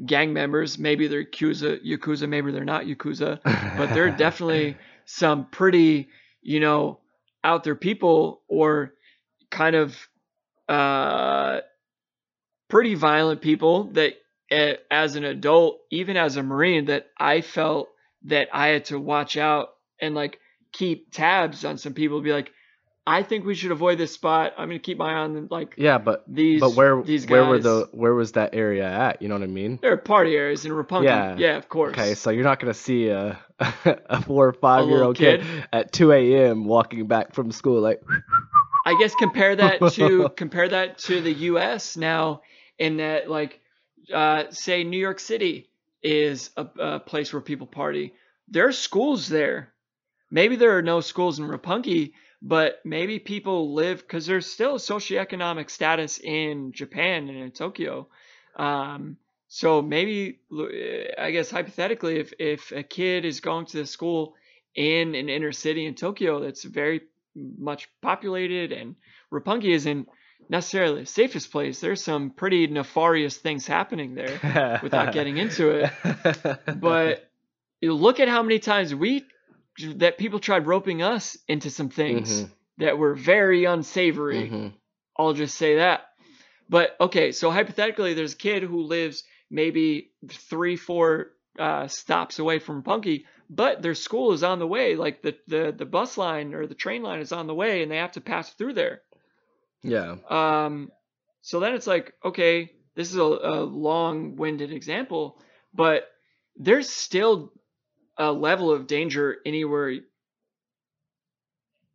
Speaker 2: gang members. Maybe they're Yakuza, Yakuza maybe they're not Yakuza. but they're definitely some pretty, you know, out there people or kind of uh, pretty violent people that, as an adult, even as a Marine, that I felt that I had to watch out and like keep tabs on some people. Be like, I think we should avoid this spot. I'm gonna keep my eye on like
Speaker 1: yeah, but
Speaker 2: these.
Speaker 1: but where
Speaker 2: these guys.
Speaker 1: where were the where was that area at? You know what I mean?
Speaker 2: There are party areas in Roppongi.
Speaker 1: Yeah.
Speaker 2: Yeah, of course.
Speaker 1: Okay, so you're not gonna see a a four or five year old kid.
Speaker 2: kid.
Speaker 1: at two a.m. walking back from school like
Speaker 2: I guess compare that to compare that to the U.S. now, in that like, uh, say New York City is a, a place where people party. There are schools there. Maybe there are no schools in Roppongi, but maybe people live because there's still socioeconomic status in Japan and in Tokyo. Um, so maybe I guess hypothetically, if if a kid is going to the school in an inner city in Tokyo that's very much populated and Roppongi isn't necessarily the safest place. There's some pretty nefarious things happening there without getting into it. But you look at how many times we that people tried roping us into some things
Speaker 1: Mhm.
Speaker 2: that were very unsavory.
Speaker 1: Mhm.
Speaker 2: I'll just say that. But okay, so hypothetically, there's a kid who lives maybe three, four uh, stops away from Punky, but their school is on the way. Like the, the the bus line or the train line is on the way, and they have to pass through there.
Speaker 1: yeah.
Speaker 2: Um, so then it's like, okay, this is a, a long-winded example, but there's still a level of danger anywhere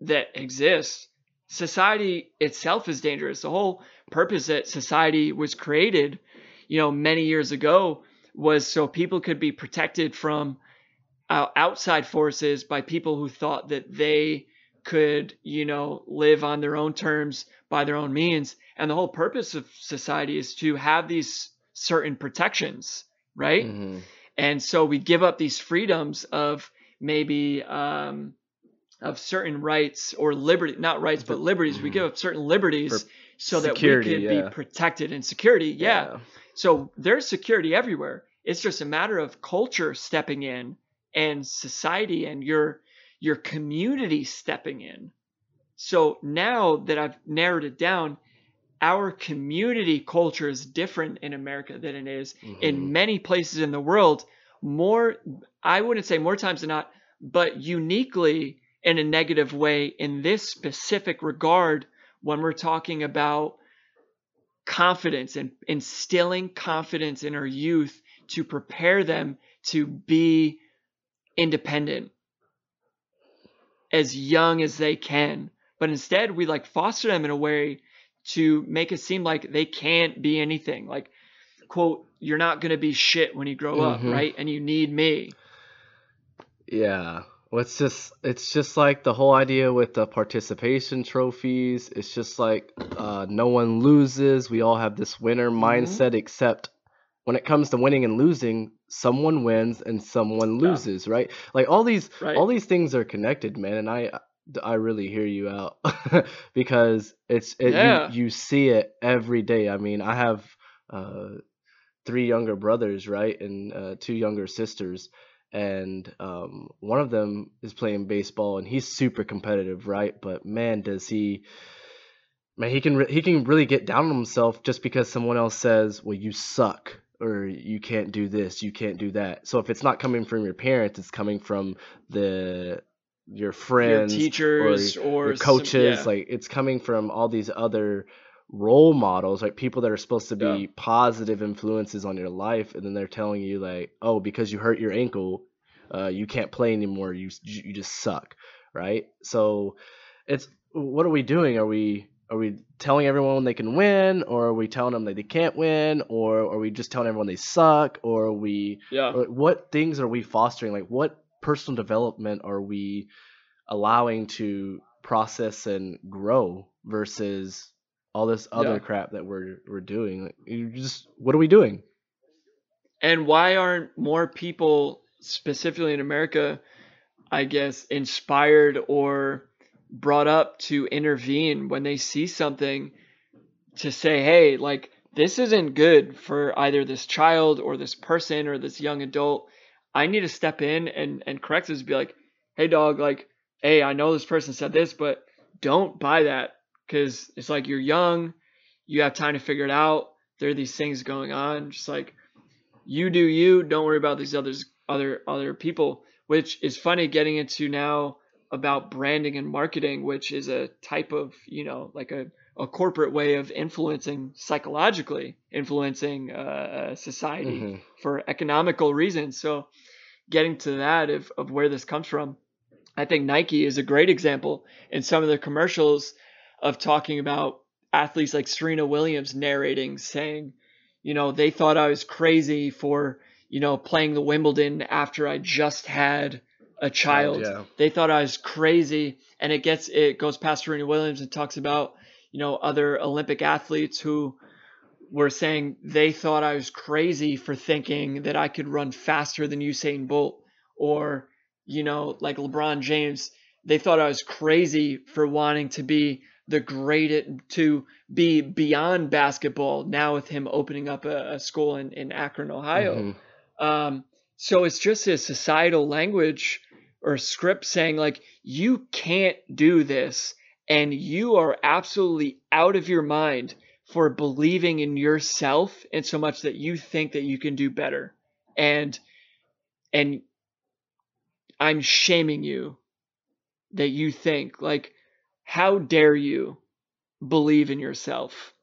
Speaker 2: that exists. Society itself is dangerous. The whole purpose that society was created, you know, many years ago was so people could be protected from uh, outside forces by people who thought that they could, you know, live on their own terms by their own means. And the whole purpose of society is to have these certain protections, right?
Speaker 1: Mhm.
Speaker 2: And so we give up these freedoms of maybe um, of certain rights or liberty not rights but liberties we
Speaker 1: Mhm.
Speaker 2: give up certain liberties
Speaker 1: For
Speaker 2: so that we can
Speaker 1: yeah.
Speaker 2: be protected and security yeah. so there's security everywhere it's just a matter of culture stepping in and society and your your community stepping in so now that i've narrowed it down our community culture is different in america than it is
Speaker 1: Mhm.
Speaker 2: in many places in the world more i wouldn't say more times than not but uniquely in a negative way in this specific regard when we're talking about confidence and instilling confidence in our youth to prepare them to be independent as young as they can but instead we like foster them in a way to make it seem like they can't be anything like quote you're not going to be shit when you grow
Speaker 1: Mhm.
Speaker 2: up right and you need me
Speaker 1: Yeah. Well, it's just it's just like the whole idea with the participation trophies. It's just like uh, no one loses. We all have this winner
Speaker 2: Mhm.
Speaker 1: mindset, except when it comes to winning and losing, someone wins and someone
Speaker 2: Yeah.
Speaker 1: loses, right? Like all these
Speaker 2: right
Speaker 1: all these things are connected, man. And I I really hear you out because it's it,
Speaker 2: Yeah.
Speaker 1: you you see it every day. I mean, I have uh, three younger brothers, right, and uh, two younger sisters, and um, one of them is playing baseball, and he's super competitive, right? But man, does he, man, he can re- he can really get down on himself just because someone else says, "Well, you suck." Or you can't do this, you can't do that. So if it's not coming from your parents, it's coming from the your friends, your
Speaker 2: teachers or,
Speaker 1: your
Speaker 2: some-
Speaker 1: coaches
Speaker 2: yeah.
Speaker 1: like it's coming from all these other role models like people that are supposed to be
Speaker 2: Yeah.
Speaker 1: positive influences on your life and then they're telling you like oh because you hurt your ankle uh, you can't play anymore you you just suck right so it's what are we doing are we are we telling everyone they can win or are we telling them that they can't win or are we just telling everyone they suck or are we
Speaker 2: yeah
Speaker 1: what things are we fostering like what personal development are we allowing to process and grow versus all this other
Speaker 2: Yeah.
Speaker 1: crap that we're we're doing. Like, you just what are we doing?
Speaker 2: And why aren't more people, specifically in America, I guess, inspired or brought up to intervene when they see something to say, hey, like, this isn't good for either this child or this person or this young adult. I need to step in and, and correct this, be like, hey, dog, like, hey, I know this person said this, but don't buy that because it's like you're young, you have time to figure it out. There are these things going on. Just like, you do you don't worry about these others other other people which is funny getting into now about branding and marketing which is a type of you know like a, a corporate way of influencing psychologically influencing uh, society
Speaker 1: Mhm.
Speaker 2: for economical reasons so getting to that of, of where this comes from i think nike is a great example in some of the commercials of talking about athletes like serena williams narrating saying you know, they thought I was crazy for, you know, playing the Wimbledon after I just had a child.
Speaker 1: yeah.
Speaker 2: They thought I was crazy. And it gets, it goes past Serena Williams and talks about, you know, other Olympic athletes who were saying they thought I was crazy for thinking that I could run faster than Usain Bolt. Or, you know, like LeBron James, they thought I was crazy for wanting to be the greatest to be beyond basketball now with him opening up a, a school in, in Akron, Ohio.
Speaker 1: Mhm.
Speaker 2: Um, so it's just a societal language or script saying like you can't do this and you are absolutely out of your mind for believing in yourself in so much that you think that you can do better. And and I'm shaming you that you think like how dare you believe in yourself?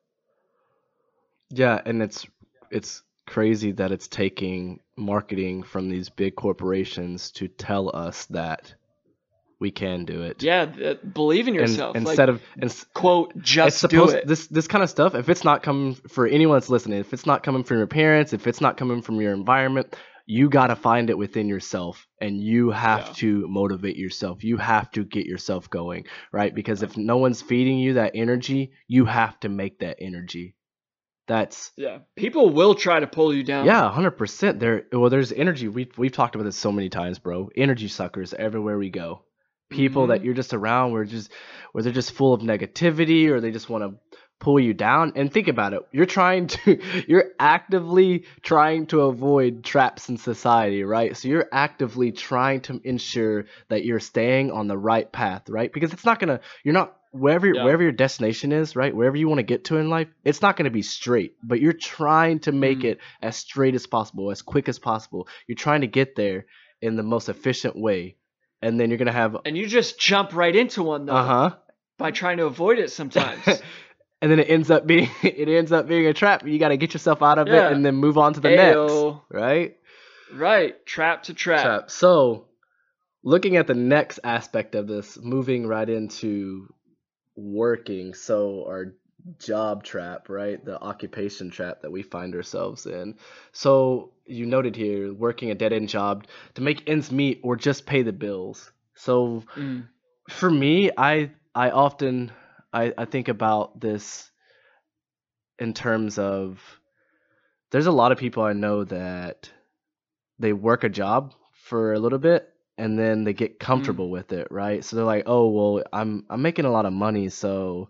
Speaker 1: Yeah, and it's it's crazy that it's taking marketing from these big corporations to tell us that we can do it.
Speaker 2: Yeah, th- believe in
Speaker 1: And
Speaker 2: yourself.
Speaker 1: instead
Speaker 2: like,
Speaker 1: of ins-
Speaker 2: quote just do it.
Speaker 1: this this kind of stuff if it's not coming for anyone that's listening if it's not coming from your parents if it's not coming from your environment you got to find it within yourself and you have
Speaker 2: Yeah.
Speaker 1: to motivate yourself you have to get yourself going right because if no one's feeding you that energy you have to make that energy that's
Speaker 2: Yeah, people will try to pull you down.
Speaker 1: yeah 100% there well there's energy we we've talked about this so many times bro energy suckers everywhere we go people that
Speaker 2: Mhm.
Speaker 1: you're just around where just where they're just full of negativity or they just want to pull you down. And think about it you're trying to you're actively trying to avoid traps in society right? So you're actively trying to ensure that you're staying on the right path right? Because it's not gonna you're not wherever
Speaker 2: Yeah.
Speaker 1: wherever your destination is right? Wherever you want to get to in life it's not gonna be straight. But you're trying to make
Speaker 2: Mhm.
Speaker 1: it as straight as possible as quick as possible. You're trying to get there in the most efficient way and then you're gonna have
Speaker 2: and you just jump right into one though
Speaker 1: uh-huh
Speaker 2: by trying to avoid it sometimes.
Speaker 1: and then it ends up being it ends up being a trap. You got to get yourself out of
Speaker 2: Yeah.
Speaker 1: it and then move on to the next, right?
Speaker 2: right, trap to trap.
Speaker 1: Trap. So, looking at the next aspect of this, moving right into working. So our job trap, right? The occupation trap that we find ourselves in. So you noted here working a dead end job to make ends meet or just pay the bills. So
Speaker 2: Mm.
Speaker 1: for me, I I often I, I think about this in terms of there's a lot of people I know that they work a job for a little bit and then they get comfortable with it, right? So they're like, "Oh, well, I'm I'm making a lot of money, so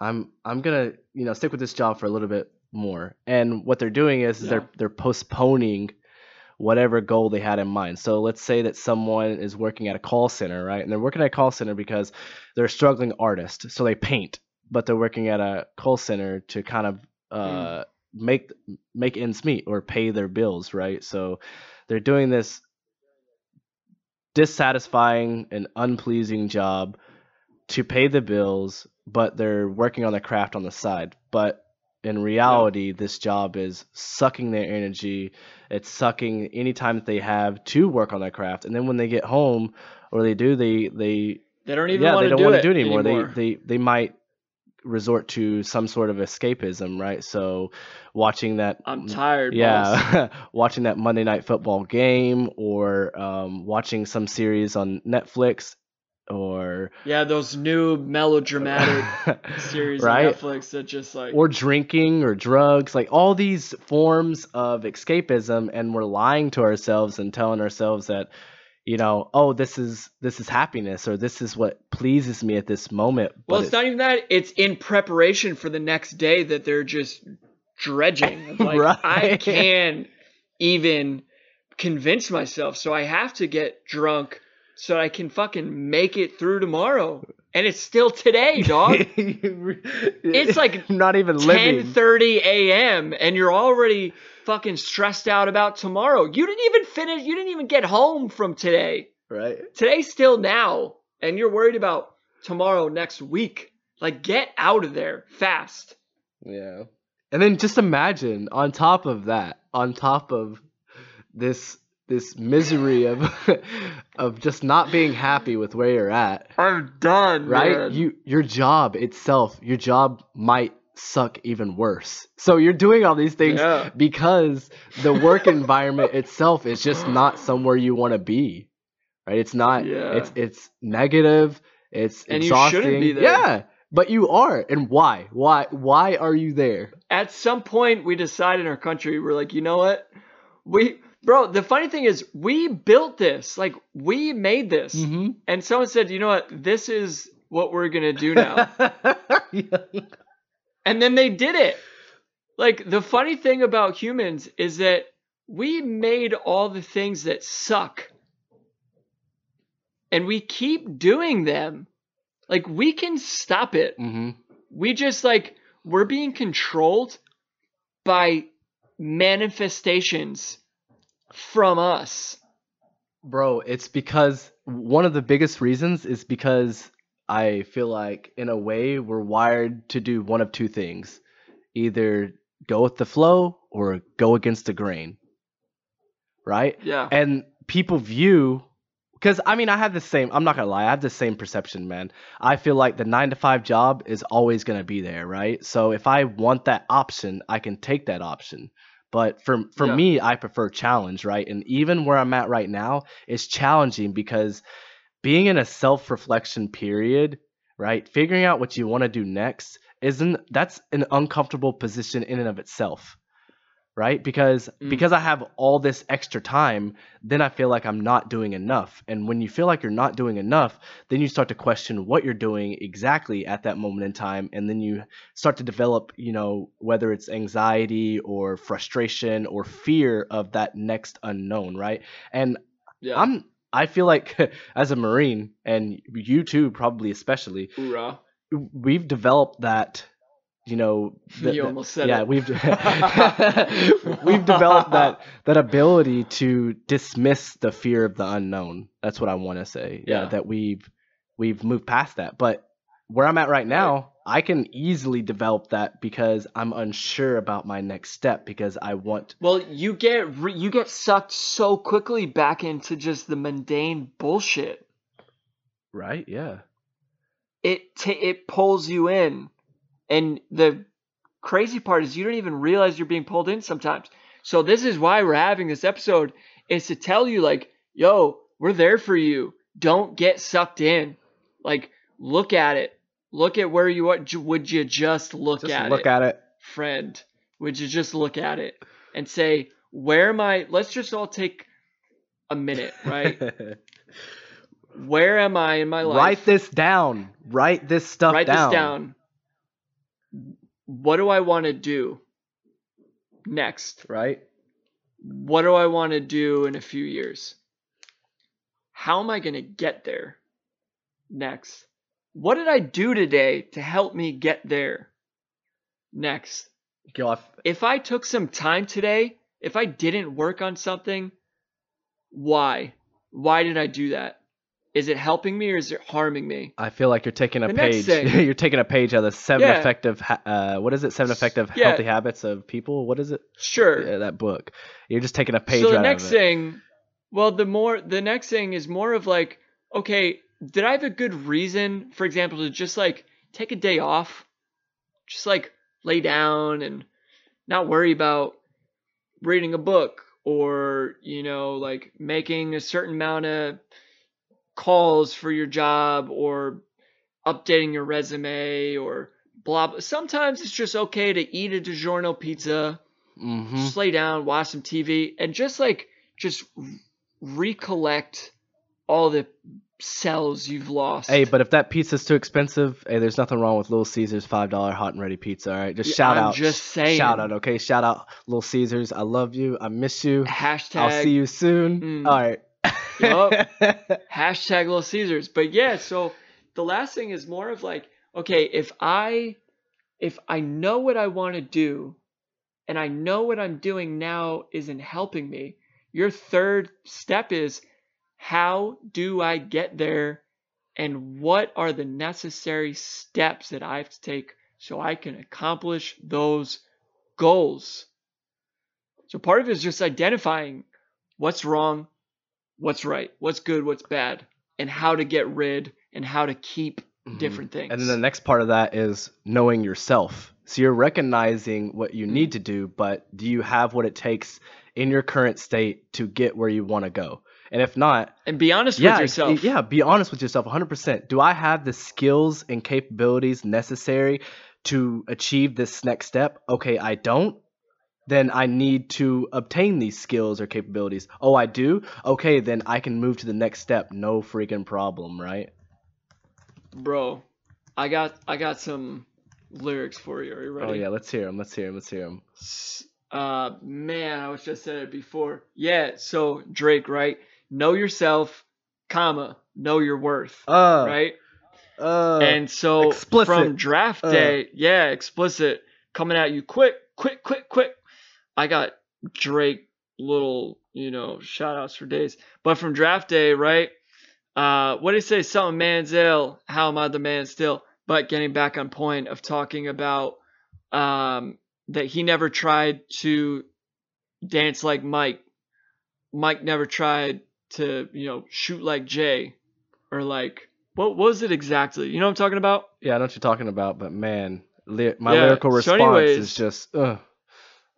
Speaker 1: I'm I'm going to, you know, stick with this job for a little bit more." And what they're doing is, is they're they're postponing whatever goal they had in mind. So let's say that someone is working at a call center, right? And they're working at a call center because they're a struggling artist, so they paint, but they're working at a call center to kind of uh, make make ends meet or pay their bills, right? So they're doing this dissatisfying and unpleasing job to pay the bills, but they're working on the craft on the side. But in reality, this job is sucking their energy. It's sucking any time that they have to work on their craft. And then when they get home or they do, they they
Speaker 2: They don't even
Speaker 1: yeah,
Speaker 2: want
Speaker 1: they
Speaker 2: to
Speaker 1: don't
Speaker 2: do
Speaker 1: want
Speaker 2: it
Speaker 1: to do it anymore.
Speaker 2: anymore.
Speaker 1: They they they might resort to some sort of escapism, right? So watching that
Speaker 2: I'm tired.
Speaker 1: yeah, watching that Monday night football game or um, watching some series on Netflix or
Speaker 2: Yeah, those new melodramatic series
Speaker 1: right?
Speaker 2: on Netflix that just like
Speaker 1: or drinking or drugs, like all these forms of escapism, and we're lying to ourselves and telling ourselves that, you know, oh, this is this is happiness or this is what pleases me at this moment.
Speaker 2: Well,
Speaker 1: but
Speaker 2: it's not even that. It's in preparation for the next day that they're just dredging. Like I can't even convince myself, so I have to get drunk so I can fucking make it through tomorrow. And it's still today, dog.
Speaker 1: it's
Speaker 2: like
Speaker 1: not even living.
Speaker 2: 10:30 a.m. and you're already fucking stressed out about tomorrow. You didn't even finish. You didn't even get home from today.
Speaker 1: Right?
Speaker 2: Today's still now, and you're worried about tomorrow next week. Like, get out of there fast.
Speaker 1: Yeah. And then just imagine on top of that, on top of this this misery of of just not being happy with where you're at,
Speaker 2: I'm done,
Speaker 1: right?
Speaker 2: man.
Speaker 1: You your job itself, your job might suck even worse. So you're doing all these things
Speaker 2: Yeah.
Speaker 1: because the work environment itself is just not somewhere you want to be. Right? It's not
Speaker 2: Yeah.
Speaker 1: it's it's negative, it's
Speaker 2: And you
Speaker 1: exhausting.
Speaker 2: shouldn't be there.
Speaker 1: Yeah. But you are. And why? Why why are you there?
Speaker 2: At some point, we decide in our country, we're like, you know what? We, bro. The funny thing is, we built this. Like, we made this.
Speaker 1: Mm-hmm.
Speaker 2: And someone said, you know what? This is what we're gonna do now. And then they did it. Like the funny thing about humans is that we made all the things that suck. And we keep doing them. Like we can stop it.
Speaker 1: hmm
Speaker 2: We just like we're being controlled by manifestations from us.
Speaker 1: Bro, it's because one of the biggest reasons is because I feel like in a way we're wired to do one of two things. Either go with the flow or go against the grain. Right?
Speaker 2: Yeah.
Speaker 1: and people view because i mean i have the same i'm not gonna lie i have the same perception man i feel like the nine to five job is always gonna be there right so if i want that option i can take that option but for for
Speaker 2: Yeah.
Speaker 1: me i prefer challenge right and even where i'm at right now is challenging because being in a self-reflection period right figuring out what you want to do next isn't that's an uncomfortable position in and of itself right because
Speaker 2: Mm.
Speaker 1: because i have all this extra time then i feel like i'm not doing enough and when you feel like you're not doing enough then you start to question what you're doing exactly at that moment in time and then you start to develop you know whether it's anxiety or frustration or fear of that next unknown right and
Speaker 2: Yeah.
Speaker 1: i'm i feel like as a marine and you too probably especially
Speaker 2: Hoorah.
Speaker 1: we've developed that you know the-
Speaker 2: You almost said
Speaker 1: yeah
Speaker 2: it.
Speaker 1: we've we've developed that that ability to dismiss the fear of the unknown that's what i want to say yeah.
Speaker 2: Yeah.
Speaker 1: that we've we've moved past that but where i'm at right now i can easily develop that because i'm unsure about my next step because i want
Speaker 2: Well, you get re- you get sucked so quickly back into just the mundane bullshit.
Speaker 1: right yeah
Speaker 2: It t- it pulls you in, and the crazy part is you don't even realize you're being pulled in sometimes. So this is why we're having this episode is to tell you like, yo, we're there for you. Don't get sucked in. Like, look at it. Look at where you are. Would you just look
Speaker 1: just
Speaker 2: at
Speaker 1: look
Speaker 2: it?
Speaker 1: Look at it
Speaker 2: friend, would you just look at it and say, where am I? Let's just all take a minute, right? where am I in my life?
Speaker 1: write this down write this stuff
Speaker 2: Write
Speaker 1: down
Speaker 2: this down. What do I want to do next?
Speaker 1: right
Speaker 2: What do I want to do in a few years? How am I going to get there next? What did I do today to help me get there next? If I took some time today, if I didn't work on something, why? Why did I do that? Is it helping me or is it harming me?
Speaker 1: I feel like you're taking a
Speaker 2: The
Speaker 1: page. you're taking a page out of the seven
Speaker 2: Yeah.
Speaker 1: effective. Ha- uh, what is it? Seven effective
Speaker 2: Yeah.
Speaker 1: healthy habits of people. What is it?
Speaker 2: Sure.
Speaker 1: Yeah, that book. You're just taking a page
Speaker 2: so the
Speaker 1: out
Speaker 2: next thing, well, the more the next thing is more of like, okay, did I have a good reason, for example, to just like take a day off, just like lay down and not worry about reading a book or you know like making a certain amount of calls for your job or updating your resume or blah. blah. Sometimes it's just okay to eat a DiGiorno pizza,
Speaker 1: hmm
Speaker 2: just lay down, watch some TV, and just like just recollect all the cells you've lost.
Speaker 1: Hey, but if that pizza's too expensive, hey, there's nothing wrong with Little Caesars five dollar hot and ready pizza. All right, just shout
Speaker 2: I'm
Speaker 1: out,
Speaker 2: just saying.
Speaker 1: shout out, okay, shout out Little Caesars. I love you. I miss you.
Speaker 2: hashtag
Speaker 1: I'll see you soon.
Speaker 2: Mm.
Speaker 1: All right.
Speaker 2: hashtag Little Caesars. But yeah, so the last thing is more of like, okay, if I if I know what I want to do and I know what I'm doing now isn't helping me, your third step is how do I get there and what are the necessary steps that I have to take so I can accomplish those goals. So part of it is just identifying what's wrong, what's right, what's good, what's bad, and how to get rid and how to keep
Speaker 1: Mhm.
Speaker 2: different things.
Speaker 1: And then the next part of that is knowing yourself. So you're recognizing what you need to do, but do you have what it takes in your current state to get where you want to go? And if not,
Speaker 2: and be honest
Speaker 1: yeah,
Speaker 2: with yourself.
Speaker 1: yeah, be honest with yourself 100%. Do I have the skills and capabilities necessary to achieve this next step? Okay, I don't. Then I need to obtain these skills or capabilities. Oh, I do? Okay, then I can move to the next step. No freaking problem, right?
Speaker 2: Bro, I got I got some lyrics for you. Are you ready?
Speaker 1: Oh, yeah, let's hear them. Let's hear them. Let's hear them.
Speaker 2: Uh man, I was just said it before. Yeah, so Drake, right? Know yourself, comma, know your worth.
Speaker 1: Uh,
Speaker 2: right?
Speaker 1: Uh,
Speaker 2: and so
Speaker 1: explicit.
Speaker 2: from draft
Speaker 1: Uh.
Speaker 2: day, yeah, explicit coming at you quick, quick, quick, quick. I got Drake little, you know, shout outs for days. But from draft day, right? Uh what did he say? Something man's ill. how am I the man still? But getting back on point of talking about um that he never tried to dance like Mike. Mike never tried to, you know, shoot like Jay or like what was it exactly? You know what I'm talking about?
Speaker 1: yeah, I know what you're talking about, but man, ly- my
Speaker 2: Yeah,
Speaker 1: lyrical
Speaker 2: so
Speaker 1: response
Speaker 2: anyways-
Speaker 1: is just, uh,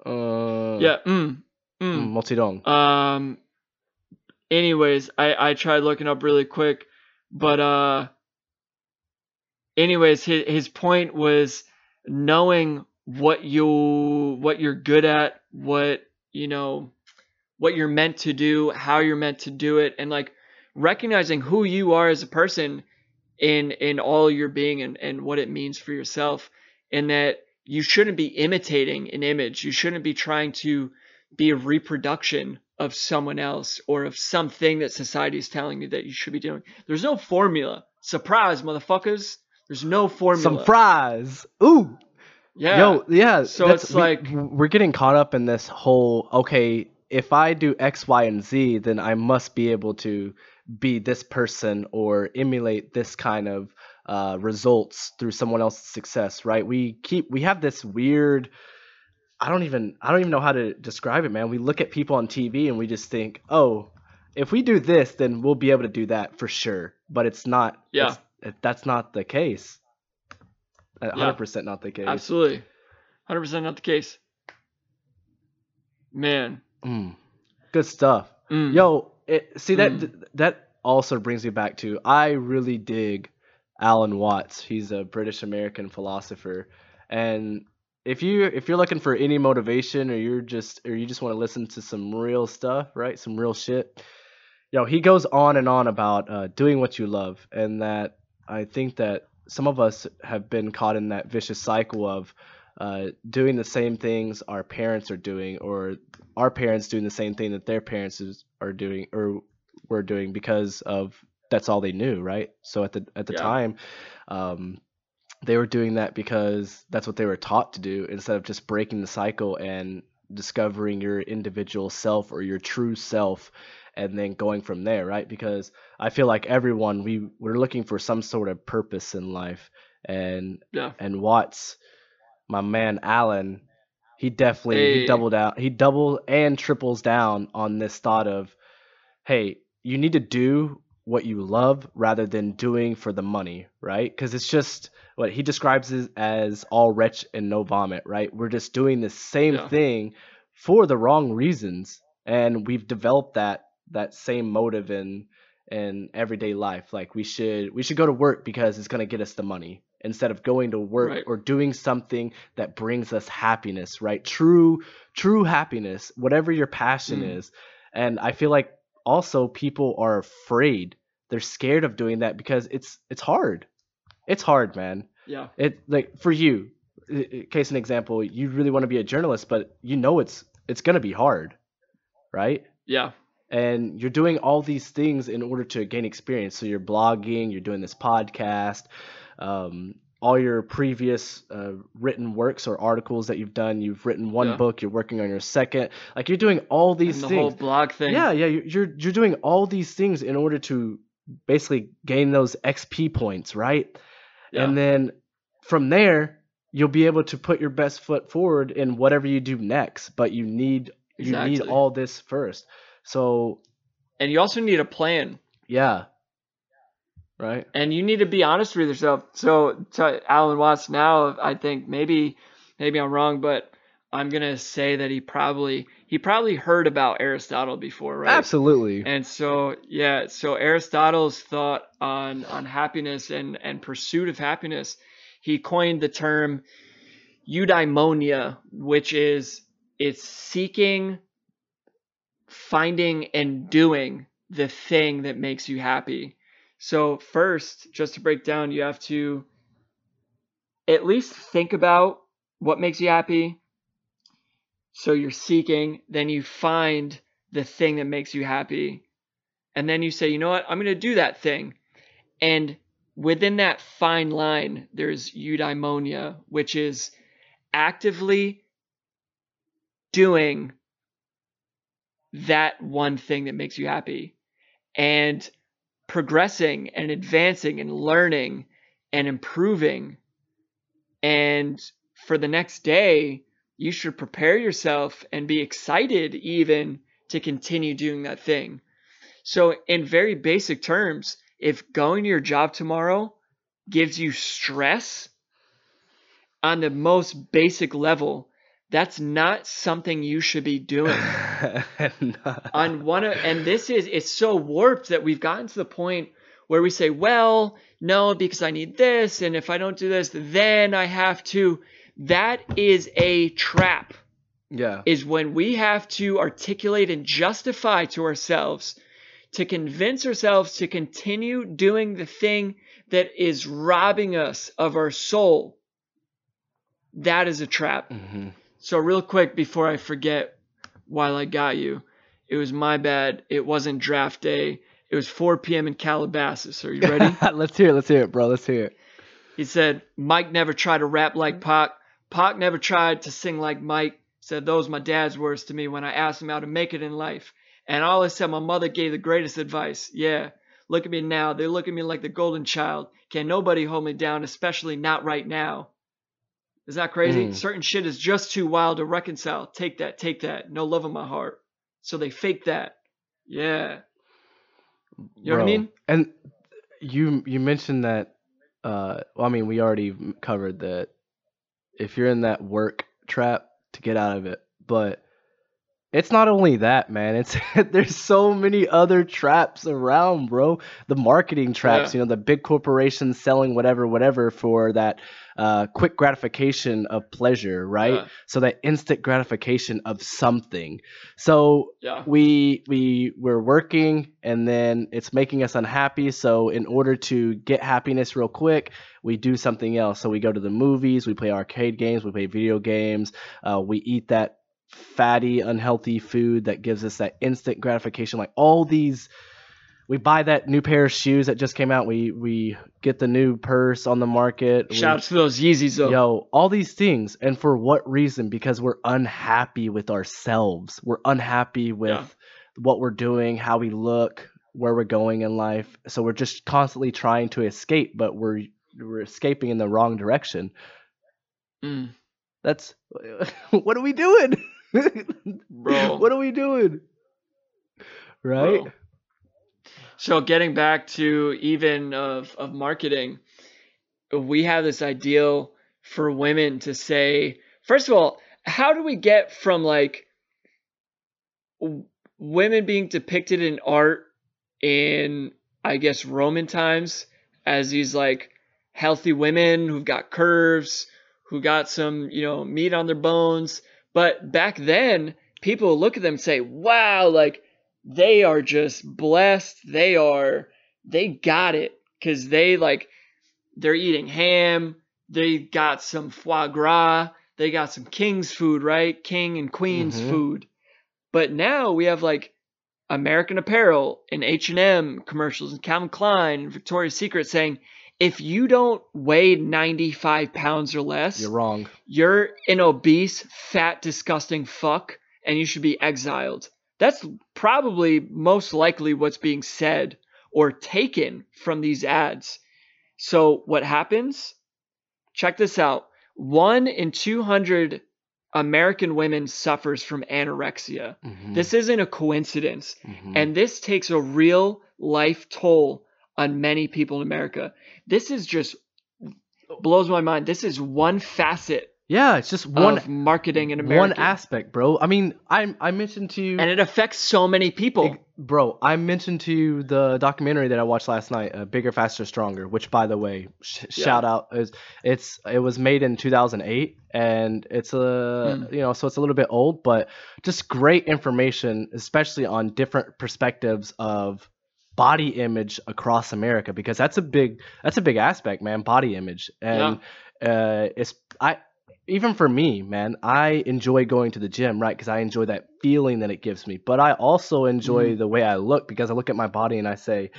Speaker 1: uh,
Speaker 2: Yeah. Mm, mm.
Speaker 1: mm, multi-dong.
Speaker 2: Um. Anyways, I I tried looking up really quick, but uh. Anyways, his his point was knowing what you what you're good at, what you know, what you're meant to do, how you're meant to do it, and like recognizing who you are as a person in in all your being and and what it means for yourself, and that you shouldn't be imitating an image. You shouldn't be trying to be a reproduction of someone else or of something that society is telling you that you should be doing. There's no formula. Surprise, motherfuckers. There's no formula.
Speaker 1: Some fries. Ooh.
Speaker 2: yeah.
Speaker 1: Yo, yeah.
Speaker 2: So it's
Speaker 1: we-
Speaker 2: like-
Speaker 1: we're getting caught up in this whole okay, if I do X, Y, and Z, then I must be able to be this person or emulate this kind of uh, results through someone else's success, right? We keep we have this weird. I don't even I don't even know how to describe it, man. We look at people on TV and we just think, oh, if we do this, then we'll be able to do that for sure. But it's not.
Speaker 2: Yeah.
Speaker 1: it's- that's not the case. Hundred percent not the case.
Speaker 2: Absolutely. 100% not the case. Man.
Speaker 1: Mm, good stuff.
Speaker 2: Mm.
Speaker 1: Yo, it, see that
Speaker 2: Mm.
Speaker 1: that also brings me back to I really dig Alan Watts. He's a British American philosopher, and if you if you're looking for any motivation or you're just or you just want to listen to some real stuff, right? Some real shit. Yo, he goes on and on about uh, doing what you love, and that I think that some of us have been caught in that vicious cycle of uh, doing the same things our parents are doing, or our parents doing the same thing that their parents is, are doing or were doing because of that's all they knew, right? So at the at the
Speaker 2: Yeah.
Speaker 1: time, um, they were doing that because that's what they were taught to do instead of just breaking the cycle and discovering your individual self or your true self and then going from there right because i feel like everyone we we're looking for some sort of purpose in life and
Speaker 2: Yeah.
Speaker 1: and watts my man alan he definitely
Speaker 2: Hey.
Speaker 1: he doubled out he double and triples down on this thought of hey you need to do what you love rather than doing for the money right because it's just what he describes it as all retch and no vomit right we're just doing the same
Speaker 2: Yeah.
Speaker 1: thing for the wrong reasons and we've developed that that same motive in in everyday life. Like we should we should go to work because it's gonna get us the money instead of going to work
Speaker 2: Right.
Speaker 1: or doing something that brings us happiness, right? True true happiness, whatever your passion
Speaker 2: Mm.
Speaker 1: is. And I feel like also people are afraid. They're scared of doing that because it's it's hard. It's hard, man.
Speaker 2: Yeah.
Speaker 1: It like for you, case an example, you really want to be a journalist, but you know it's it's gonna be hard, right?
Speaker 2: Yeah.
Speaker 1: And you're doing all these things in order to gain experience. So you're blogging, you're doing this podcast, um, all your previous uh, written works or articles that you've done. You've written one
Speaker 2: Yeah.
Speaker 1: book, you're working on your second. Like you're doing all these
Speaker 2: and the
Speaker 1: things.
Speaker 2: whole blog thing.
Speaker 1: Yeah, yeah, you- you're you're doing all these things in order to basically gain those XP points, right?
Speaker 2: Yeah.
Speaker 1: And then from there, you'll be able to put your best foot forward in whatever you do next. But you need you need all this first. So
Speaker 2: And you also need a plan.
Speaker 1: yeah, right.
Speaker 2: and you need to be honest with yourself. So to Alan Watts now, I think maybe maybe I'm wrong, but I'm gonna say that he probably he probably heard about Aristotle before, right?
Speaker 1: Absolutely.
Speaker 2: And so yeah, so Aristotle's thought on on happiness and and pursuit of happiness, he coined the term eudaimonia, which is it's seeking, finding, and doing the thing that makes you happy. So first, just to break down, you have to at least think about what makes you happy. So you're seeking, then you find the thing that makes you happy. And then you say, you know what, I'm going to do that thing. And within that fine line, there's eudaimonia, which is actively doing that one thing that makes you happy and progressing and advancing and learning and improving. And for the next day, you should prepare yourself and be excited even to continue doing that thing. So, in very basic terms, if going to your job tomorrow gives you stress on the most basic level, that's not something you should be doing. On one of, and this is it's so warped that we've gotten to the point where we say well no because i need this and if i don't do this then i have to. That is a trap.
Speaker 1: Yeah.
Speaker 2: is when we have to articulate and justify to ourselves to convince ourselves to continue doing the thing that is robbing us of our soul. That is a trap.
Speaker 1: Hmm
Speaker 2: so real quick before I forget while I got you, it was my bad. It wasn't draft day. It was 4 p.m. in Calabasas. Are you ready?
Speaker 1: let's hear it. Let's hear it, bro. Let's hear it.
Speaker 2: he said, Mike never tried to rap like Pac. Pac never tried to sing like Mike. Said those my dad's words to me when I asked him how to make it in life. And all I said, my mother gave the greatest advice. Yeah, look at me now. They look at me like the golden child. Can nobody hold me down, especially not right now. Is that crazy?
Speaker 1: Mm.
Speaker 2: Certain shit is just too wild to reconcile. Take that, take that. No love in my heart. So they fake that. Yeah. You know what I mean?
Speaker 1: And you you mentioned that. Uh, well, I mean, we already covered that. If you're in that work trap, to get out of it, but it's not only that, man. It's there's so many other traps around, bro. The marketing traps,
Speaker 2: Yeah.
Speaker 1: you know, the big corporations selling whatever, whatever for that uh, quick gratification of pleasure, right?
Speaker 2: Yeah.
Speaker 1: So that instant gratification of something. So
Speaker 2: Yeah.
Speaker 1: we we we're working and then it's making us unhappy so in order to get happiness real quick we do something else so we go to the movies we play arcade games we play video games uh, we eat that fatty unhealthy food that gives us that instant gratification like all these we buy that new pair of shoes that just came out we we get the new purse on the market we-
Speaker 2: Shout out to those Yeezys though.
Speaker 1: Yo, all these things. And for what reason? Because we're unhappy with ourselves. We're unhappy with
Speaker 2: Yeah.
Speaker 1: what we're doing, how we look, where we're going in life. So we're just constantly trying to escape, but we're we're escaping in the wrong direction.
Speaker 2: Mm,
Speaker 1: That's what are we doing?
Speaker 2: Bro.
Speaker 1: What are we doing? Right?
Speaker 2: bro. So getting back to even of of marketing, we have this ideal for women to say, first of all, how do we get from like women being depicted in art in I guess Roman times as these like healthy women who've got curves, who got some, you know, meat on their bones. But back then, people look at them and say, wow, like they are just blessed. They are, they got it because they like, they're eating ham. They got some foie gras. They got some king's food, right? King and queen's
Speaker 1: Mhm.
Speaker 2: food. But now we have like American Apparel and H&M commercials and Calvin Klein and Victoria's Secret saying, if you don't weigh 95 pounds or less,
Speaker 1: You're wrong.
Speaker 2: you're an obese, fat, disgusting fuck, and you should be exiled. That's probably most likely what's being said or taken from these ads. So, what happens? Check this out. One in 200 American women suffers from anorexia.
Speaker 1: Mhm,
Speaker 2: This isn't a coincidence.
Speaker 1: mhm.
Speaker 2: And this takes a real life toll on many people in America. This is just blows my mind. This is one facet
Speaker 1: yeah, it's just one
Speaker 2: marketing in America.
Speaker 1: one aspect, bro. I mean, I I mentioned to you,
Speaker 2: and it affects so many people.
Speaker 1: Bro. I mentioned to you the documentary that I watched last night, uh, "Bigger, Faster, Stronger," which, by the way, sh-
Speaker 2: Yeah.
Speaker 1: shout out is it's it was made in 2008, and it's a
Speaker 2: Mm.
Speaker 1: you know so it's a little bit old, but just great information, especially on different perspectives of body image across America because that's a big that's a big aspect, man. Body image, and uh, it's I even for me, man, I enjoy going to the gym, right? Because I enjoy that feeling that it gives me. But I also enjoy the way I look because I look at my body and I say,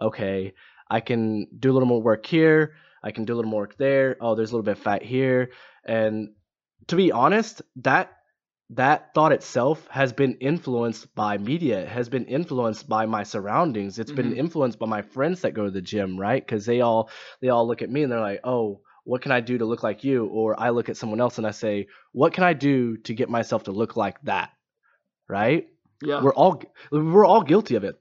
Speaker 1: okay, I can do a little more work here. I can do a little more work there. Oh, there's a little bit of fat here. And to be honest, that that thought itself has been influenced by media. It has been influenced by my surroundings. It's been
Speaker 2: Mhm.
Speaker 1: influenced by my friends that go to the gym, right? Because they all they all look at me and they're like, oh, what can I do to look like you? Or I look at someone else and I say, what can I do to get myself to look like that? Right?
Speaker 2: yeah.
Speaker 1: We're all we're all guilty of it.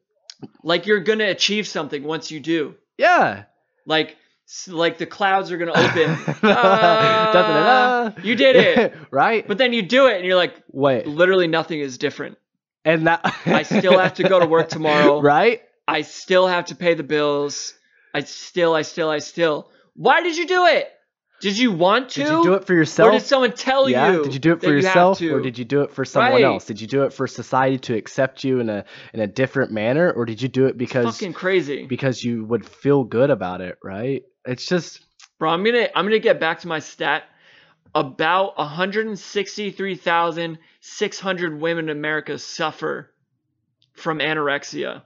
Speaker 2: like you're going to achieve something once you do.
Speaker 1: Yeah.
Speaker 2: Like like the clouds are going to open. Ah, you did it.
Speaker 1: right?
Speaker 2: But then you do it and you're like
Speaker 1: Wait.
Speaker 2: literally nothing is different.
Speaker 1: And that
Speaker 2: I still have to go to work tomorrow.
Speaker 1: Right?
Speaker 2: I still have to pay the bills. I still I still I still. Why did you do it? Did you want to?
Speaker 1: Did you do it for yourself?
Speaker 2: Or did someone tell
Speaker 1: yeah.
Speaker 2: you?
Speaker 1: Did you do it for
Speaker 2: you
Speaker 1: yourself, or did you do it for someone
Speaker 2: Right.
Speaker 1: else? Did you do it for society to accept you in a in a different manner, or did you do it because
Speaker 2: fucking crazy.
Speaker 1: because you would feel good about it? Right? It's just
Speaker 2: Bro, I'm gonna I'm gonna get back to my stat. About 163,600 women in America suffer from anorexia.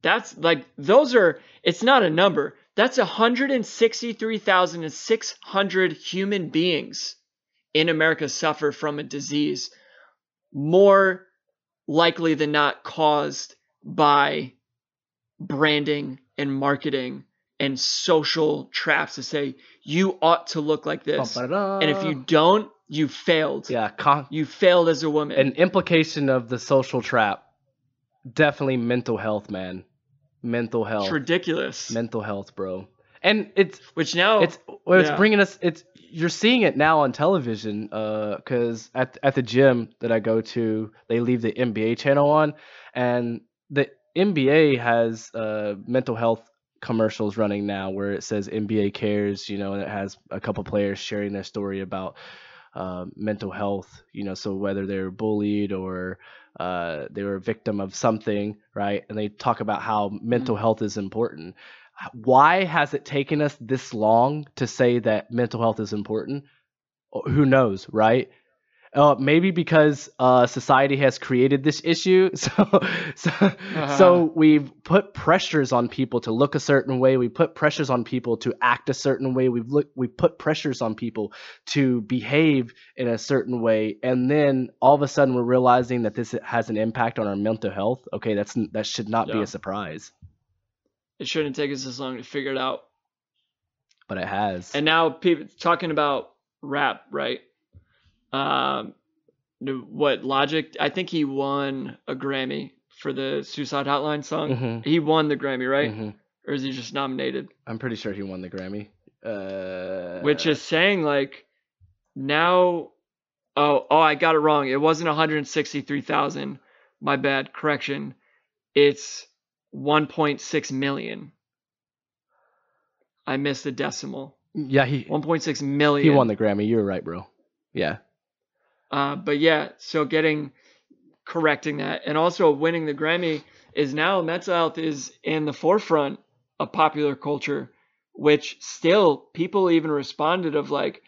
Speaker 2: That's like those are it's not a number. That's 163,600 human beings in America suffer from a disease more likely than not caused by branding and marketing and social traps to say you ought to look like this. And if you don't, you failed.
Speaker 1: yeah, con-
Speaker 2: You failed as a woman.
Speaker 1: an implication of the social trap, definitely mental health, man. Mental health,
Speaker 2: it's ridiculous.
Speaker 1: mental health, bro. And it's
Speaker 2: Which now
Speaker 1: it's well, it's
Speaker 2: yeah.
Speaker 1: bringing us it's you're seeing it now on television uh cuz at at the gym that I go to they leave the NBA channel on and the NBA has uh mental health commercials running now where it says NBA cares you know and it has a couple players sharing their story about uh, mental health you know so whether they're bullied or uh, they were a victim of something right and they talk about how mental health is important why has it taken us this long to say that mental health is important? Who knows, right? Uh, maybe because uh, society has created this issue, so so, so we've put pressures on people to look a certain way. We put pressures on people to act a certain way. We've look we put pressures on people to behave in a certain way, and then all of a sudden we're realizing that this has an impact on our mental health. Okay, that's that should not be a surprise,
Speaker 2: it shouldn't take us this long to figure it out.
Speaker 1: but it has.
Speaker 2: And now people talking about rap, right? Um, what Logic? I think he won a Grammy for the Suicide Hotline song.
Speaker 1: Mhm.
Speaker 2: He won the Grammy, right?
Speaker 1: Mhm.
Speaker 2: Or is he just nominated?
Speaker 1: I'm pretty sure he won the Grammy. Uh,
Speaker 2: Which is saying like now. Oh, oh, I got it wrong. It wasn't 163,000. My bad. Correction. It's 1.6 million. I missed the decimal.
Speaker 1: Yeah, he
Speaker 2: 1.6 million.
Speaker 1: he won the Grammy. You were right, bro. Yeah.
Speaker 2: Uh, but yeah, so getting correcting that and also winning the Grammy is now mental health is in the forefront of popular culture, which still people even responded of like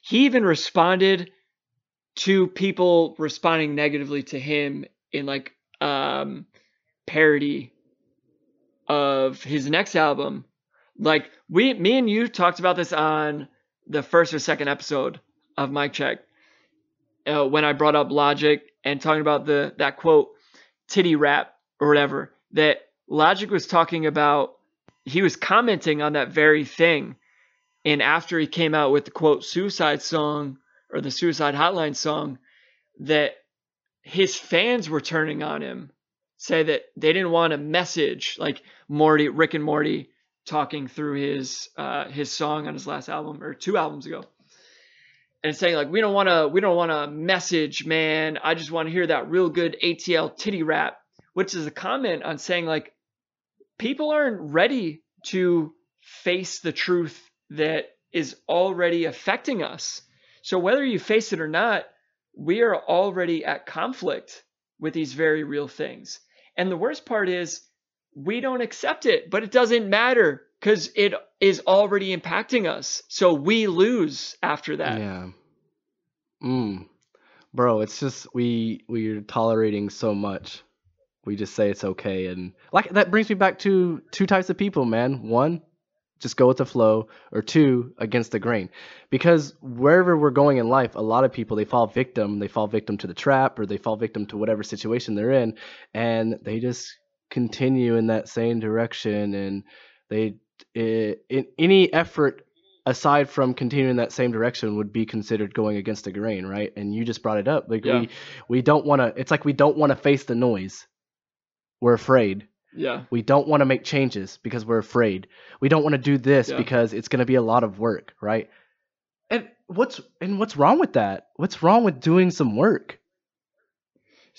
Speaker 2: he even responded to people responding negatively to him in like um parody of his next album. Like we me and you talked about this on the first or second episode of Mic Check uh, when I brought up Logic and talking about the that quote titty rap or whatever that Logic was talking about he was commenting on that very thing. And after he came out with the quote suicide song or the suicide hotline song that his fans were turning on him say that they didn't want a message like Morty Rick and Morty talking through his uh, his song on his last album or two albums ago and saying like we don't want to we don't want to message man. I just want to hear that real good atl titty rap which is a comment on saying like people aren't ready to face the truth that is already affecting us. So whether you face it or not we are already at conflict with these very real things. And the worst part is we don't accept it but it doesn't matter because it is already impacting us. So we lose after that.
Speaker 1: Yeah. Mm. Bro, it's just we we're tolerating so much. We just say it's okay and like that brings me back to two types of people, man. One, just go with the flow, or two, against the grain. Because wherever we're going in life, a lot of people they fall victim, they fall victim to the trap or they fall victim to whatever situation they're in and they just continue in that same direction and they in any effort aside from continuing that same direction would be considered going against the grain right? And you just brought it up. Like
Speaker 2: Yeah.
Speaker 1: we we don't want to it's like we don't want to face the noise. We're afraid.
Speaker 2: Yeah.
Speaker 1: we don't want to make changes because we're afraid. We don't want to do this
Speaker 2: Yeah.
Speaker 1: because it's going to be a lot of work right? And what's and what's wrong with that? What's wrong with doing some work?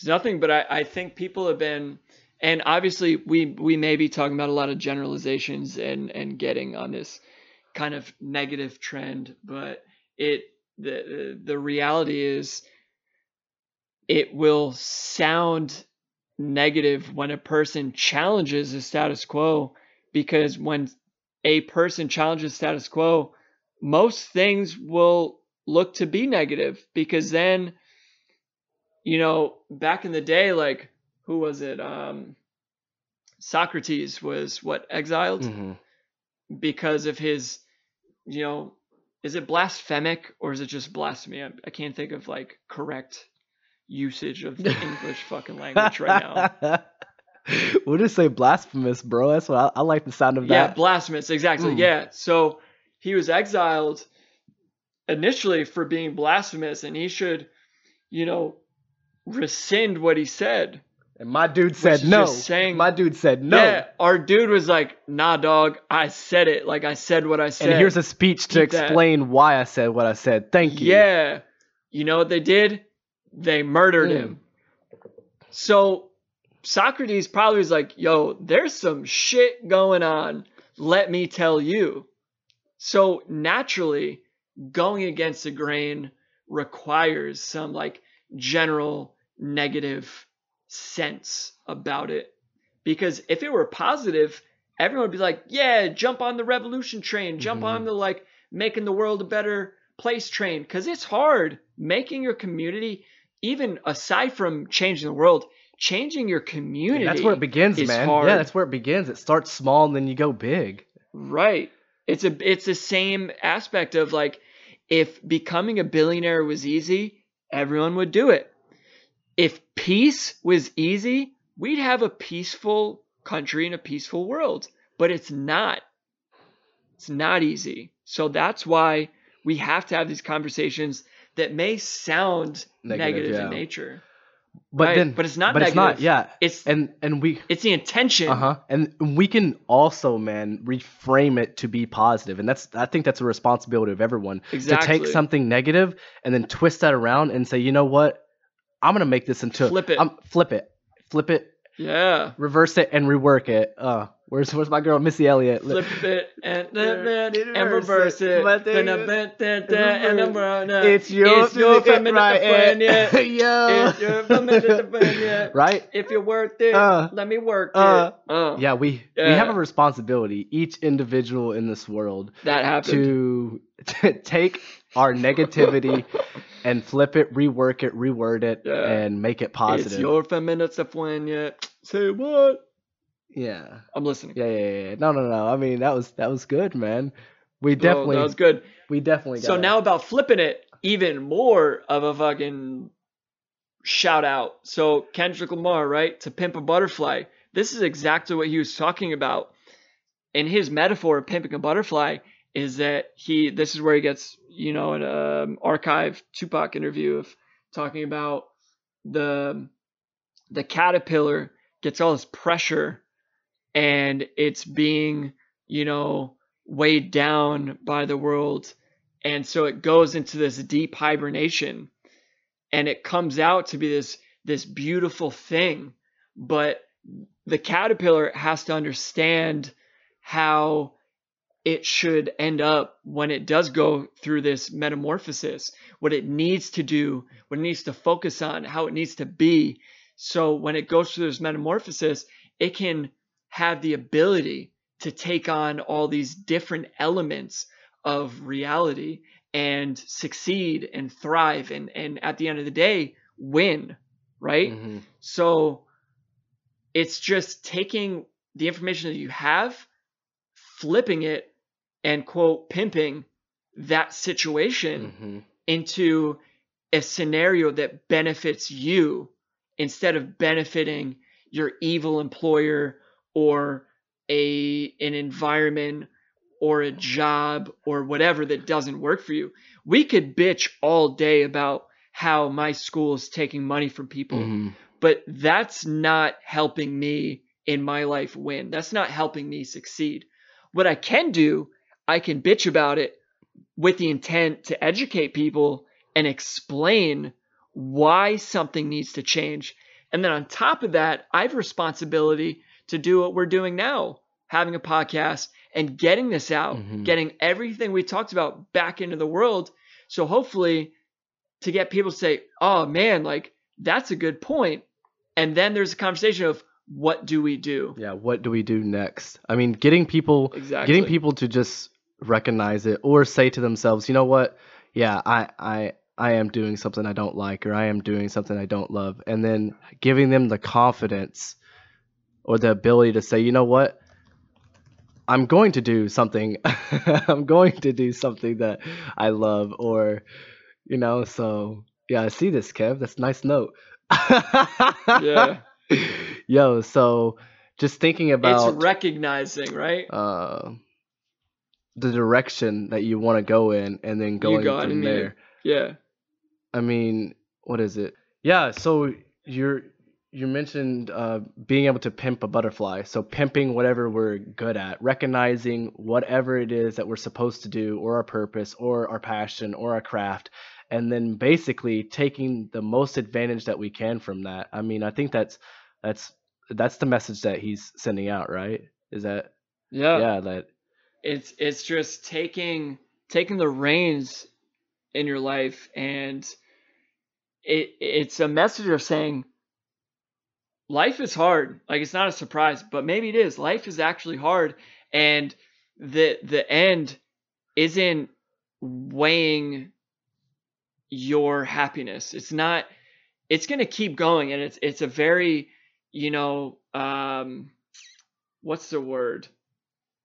Speaker 2: Nothing, but I, I think people have been, and obviously we we may be talking about a lot of generalizations and and getting on this kind of negative trend, but it the the reality is it will sound negative when a person challenges the status quo because when a person challenges status quo most things will look to be negative because then you know back in the day like who was it? Um socrates was what exiled?
Speaker 1: Hmm
Speaker 2: because of his you know is it blasphemic or is it just blasphemy? I, I can't think of like correct usage of the english fucking language right now.
Speaker 1: We'll just say blasphemous bro. That's what i, I like the sound of
Speaker 2: yeah
Speaker 1: that.
Speaker 2: Yeah, blasphemous exactly
Speaker 1: Mm.
Speaker 2: yeah. So he was exiled initially for being blasphemous and he should you know rescind what he said
Speaker 1: and my dude said no
Speaker 2: just saying-
Speaker 1: my dude said no
Speaker 2: Yeah, our dude was like, "Nah, dog, I said it. Like I said what I said."
Speaker 1: and here's a speech to
Speaker 2: Keep that.
Speaker 1: explain why i said what i said thank you
Speaker 2: Yeah, you know what they did? They murdered
Speaker 1: Mm.
Speaker 2: him. So Socrates probably was like, "Yo, there's some shit going on. Let me tell you." So naturally, going against the grain requires some like general negative sense about it. Because if it were positive, everyone would be like, yeah, jump on the revolution train, jump
Speaker 1: Mhm.
Speaker 2: on the like making the world a better place train. Because it's hard making your community, even aside from changing the world, changing your community.
Speaker 1: that's where it begins man
Speaker 2: hard.
Speaker 1: yeah that's where it begins it starts small and then you go big
Speaker 2: Right. It's a it's the same aspect of like if becoming a billionaire was easy, everyone would do it. If peace was easy, we'd have a peaceful country and a peaceful world. But it's not. It's not easy. So that's why we have to have these conversations that may sound
Speaker 1: Negative,
Speaker 2: negative,
Speaker 1: yeah.
Speaker 2: in nature.
Speaker 1: but
Speaker 2: Right,
Speaker 1: then
Speaker 2: but it's not
Speaker 1: but it's not
Speaker 2: negative.
Speaker 1: yeah
Speaker 2: It's
Speaker 1: and and we
Speaker 2: it's the intention.
Speaker 1: Uh huh. And we can also, man, reframe it to be positive. positive, and that's I think that's a responsibility of everyone to take something negative and then twist that around and say, you know what, I'm gonna make this into
Speaker 2: Flip it.
Speaker 1: I'm flip it, flip it,
Speaker 2: Yeah.
Speaker 1: reverse it and rework it. Uh, where's where's my girl Missy Elliott?
Speaker 2: Flip it and
Speaker 1: Yeah.
Speaker 2: and reverse it.
Speaker 1: But then
Speaker 2: Then
Speaker 1: you-
Speaker 2: a bit, then, then, and a
Speaker 1: It's your,
Speaker 2: it's your
Speaker 1: it-
Speaker 2: feminine
Speaker 1: right,
Speaker 2: friend,
Speaker 1: eh,
Speaker 2: yeah.
Speaker 1: yo.
Speaker 2: It's your feminine friend, yeah.
Speaker 1: right?
Speaker 2: If you're worth it,
Speaker 1: Uh,
Speaker 2: let me work
Speaker 1: uh,
Speaker 2: it. Uh,
Speaker 1: Yeah, we we have a responsibility, each individual in this world,
Speaker 2: that happened.
Speaker 1: to take our negativity and flip it, rework it, reword it,
Speaker 2: Yeah.
Speaker 1: and make it positive.
Speaker 2: It's
Speaker 1: positive.
Speaker 2: your feminist friend, yeah. Say what?
Speaker 1: Yeah.
Speaker 2: I'm listening.
Speaker 1: Yeah, yeah, yeah. No, no, no. I mean, that was that was good, man. We definitely,
Speaker 2: that was good.
Speaker 1: we definitely.
Speaker 2: So now about flipping it, even more of a fucking shout out. So Kendrick Lamar, right? To pimp a butterfly. This is exactly what he was talking about. In his metaphor of pimping a butterfly, is that he this is where he gets, you know, an um, archive Tupac interview of talking about the the caterpillar gets all this pressure and it's being, you know, weighed down by the world. And so it goes into this deep hibernation and it comes out to be this this beautiful thing. But the caterpillar has to understand how it should end up when it does go through this metamorphosis, what it needs to do, what it needs to focus on, how it needs to be. So when it goes through this metamorphosis, it can have the ability to take on all these different elements of reality and succeed and thrive and, and at the end of the day win right
Speaker 1: Mhm.
Speaker 2: so it's just taking the information that you have flipping it and quote pimping that situation
Speaker 1: Mhm.
Speaker 2: into a scenario that benefits you instead of benefiting your evil employer or a an environment or a job or whatever that doesn't work for you. We could bitch all day about how my school is taking money from people,
Speaker 1: Mhm.
Speaker 2: but that's not helping me in my life win. That's not helping me succeed. What I can do, I can bitch about it with the intent to educate people and explain why something needs to change. And then on top of that, I have responsibility to do what we're doing now, having a podcast and getting this out,
Speaker 1: Mhm.
Speaker 2: getting everything we talked about back into the world. So hopefully to get people to say, "Oh man, like that's a good point." And then there's a conversation of what do we do?
Speaker 1: Yeah. What do we do next? I mean, getting people,
Speaker 2: Exactly.
Speaker 1: getting people to just recognize it or say to themselves, you know what? Yeah, I, I, I am doing something I don't like, or I am doing something I don't love, and then giving them the confidence or the ability to say, you know what? I'm going to do something. I'm going to do something that I love, or, you know. So yeah, I see this, Kev. That's a nice note.
Speaker 2: Yeah.
Speaker 1: Yo, so just thinking about
Speaker 2: it's recognizing, right?
Speaker 1: uh, the direction that you want to go in, and then going from there.
Speaker 2: Yeah.
Speaker 1: I mean, what is it? Yeah, so you're you mentioned uh, being able to pimp a butterfly. So pimping whatever we're good at, recognizing whatever it is that we're supposed to do, or our purpose, or our passion, or our craft, and then basically taking the most advantage that we can from that. I mean, I think that's that's that's the message that he's sending out, right? Is that
Speaker 2: Yeah.
Speaker 1: yeah that
Speaker 2: It's it's just taking taking the reins in your life and it it's a message of saying life is hard. Like it's not a surprise, but maybe it is. Life is actually hard and the the end isn't weighing your happiness. It's not it's going to keep going and it's it's a very, you know, um what's the word?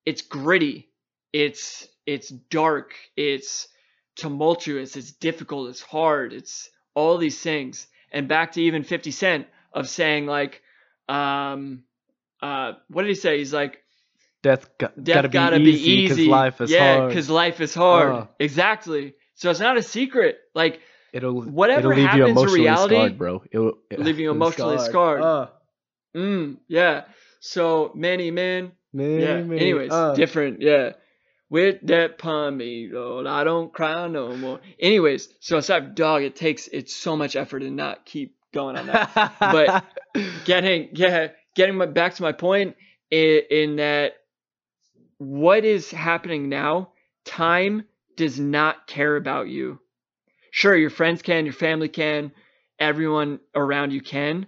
Speaker 2: It's gritty. It's it's dark. It's tumultuous. It's difficult. It's hard. It's all these things. And back to even 50 Cent of saying like um uh what did he say? He's like
Speaker 1: death, got,
Speaker 2: death
Speaker 1: gotta, be easy because life is
Speaker 2: yeah,
Speaker 1: hard.
Speaker 2: because life is hard.
Speaker 1: Uh.
Speaker 2: Exactly. So it's not a secret. Like
Speaker 1: It'll
Speaker 2: whatever
Speaker 1: it'll
Speaker 2: happens in
Speaker 1: emotionally
Speaker 2: reality,
Speaker 1: scarred, bro. It'll,
Speaker 2: leave you emotionally scarred.
Speaker 1: Uh,
Speaker 2: mm, yeah. So many men.
Speaker 1: man,
Speaker 2: Yeah.
Speaker 1: man,
Speaker 2: Anyways,
Speaker 1: uh,
Speaker 2: different. Yeah. With that pomade, Lord, I don't cry no more. Anyways, so like, dog, it takes it's so much effort to not keep going on that. but getting yeah, getting my, back to my point in, in that what is happening now, time does not care about you. Sure, your friends can, your family can, everyone around you can,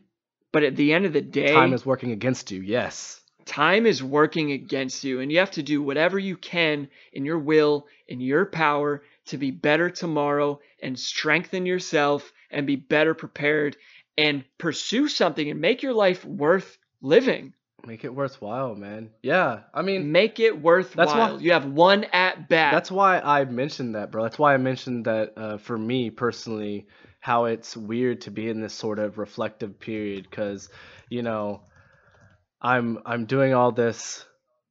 Speaker 2: but at the end of the day,
Speaker 1: Time is working against you. Yes.
Speaker 2: time is working against you, and you have to do whatever you can in your will, in your power to be better tomorrow and strengthen yourself and be better prepared and pursue something and make your life worth living.
Speaker 1: Make it worthwhile, man. Yeah. I mean,
Speaker 2: Make it worthwhile.
Speaker 1: why-
Speaker 2: you have one at bat.
Speaker 1: That's why I mentioned that, bro. That's why I mentioned that uh, for me personally, how it's weird to be in this sort of reflective period because, you know, I'm I'm doing all this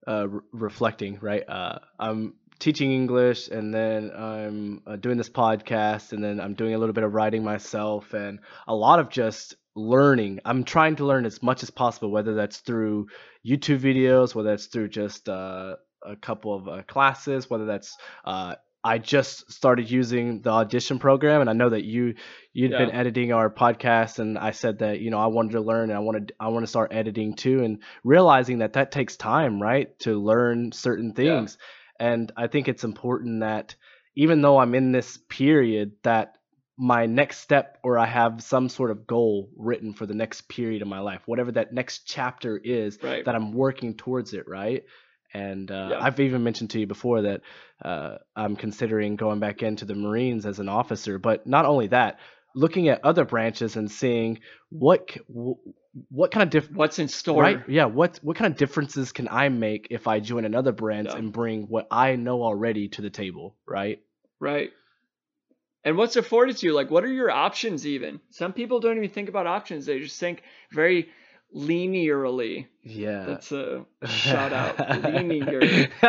Speaker 1: uh, re- reflecting, right? Uh, I'm teaching English, and then I'm uh, doing this podcast, and then I'm doing a little bit of writing myself, and a lot of just learning. I'm trying to learn as much as possible, whether that's through YouTube videos, whether that's through just uh, a couple of uh, classes, whether that's uh, I just started using the audition program, and I know that you you'd been editing our podcast, and I said that you know I wanted to learn and I wanted I want to start editing too, and realizing that that takes time, right, to learn certain
Speaker 2: Yeah.
Speaker 1: And I think it's important that even though I'm in this period, that my next step or I have some sort of goal written for the next period of my life, whatever that next chapter is,
Speaker 2: right.
Speaker 1: that I'm working towards it, right? And uh,
Speaker 2: Yeah.
Speaker 1: I've even mentioned to you before that uh, I'm considering going back into the Marines as an officer. But not only that, looking at other branches and seeing what what kind of diff-
Speaker 2: What's in store?
Speaker 1: right yeah what what kind of differences can I make if I join another brand
Speaker 2: Yeah.
Speaker 1: and bring what I know already to the table, right?
Speaker 2: Right. And what's afforded to you? Like, what are your options even? Some people don't even think about options. They just think very linearly.
Speaker 1: Yeah.
Speaker 2: That's a shout out. Linear.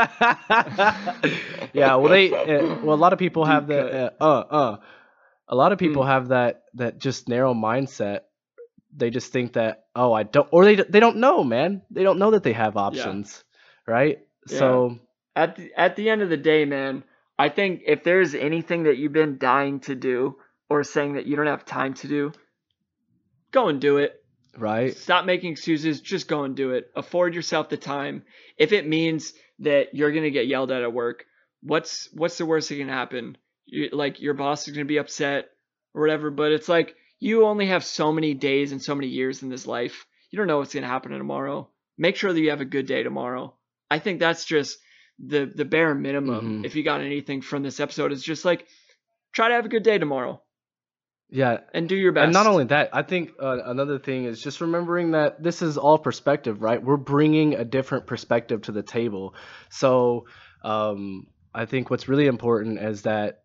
Speaker 1: yeah, well, they uh, well a lot of people have the uh, uh uh. A lot of people
Speaker 2: Mm.
Speaker 1: have that that just narrow mindset. They just think that oh I don't or they they don't know man. They don't know that they have options, right?
Speaker 2: Yeah.
Speaker 1: So
Speaker 2: At the, at the end of the day, man, I think if there's anything that you've been dying to do or saying that you don't have time to do, go and do it.
Speaker 1: right,
Speaker 2: Stop making excuses. Just go and do it. Afford yourself the time. If it means that you're gonna get yelled at at work, what's what's the worst that can happen? You, like your boss is gonna be upset or whatever. But it's like you only have so many days and so many years in this life. You don't know what's gonna happen tomorrow. Make sure that you have a good day tomorrow. I think that's just the the bare minimum.
Speaker 1: Mhm.
Speaker 2: If you got anything from this episode, is just like try to have a good day tomorrow
Speaker 1: yeah.
Speaker 2: and do your best.
Speaker 1: And not only that, I think uh, another thing is just remembering that this is all perspective, right? We're bringing a different perspective to the table. So um, I think what's really important is that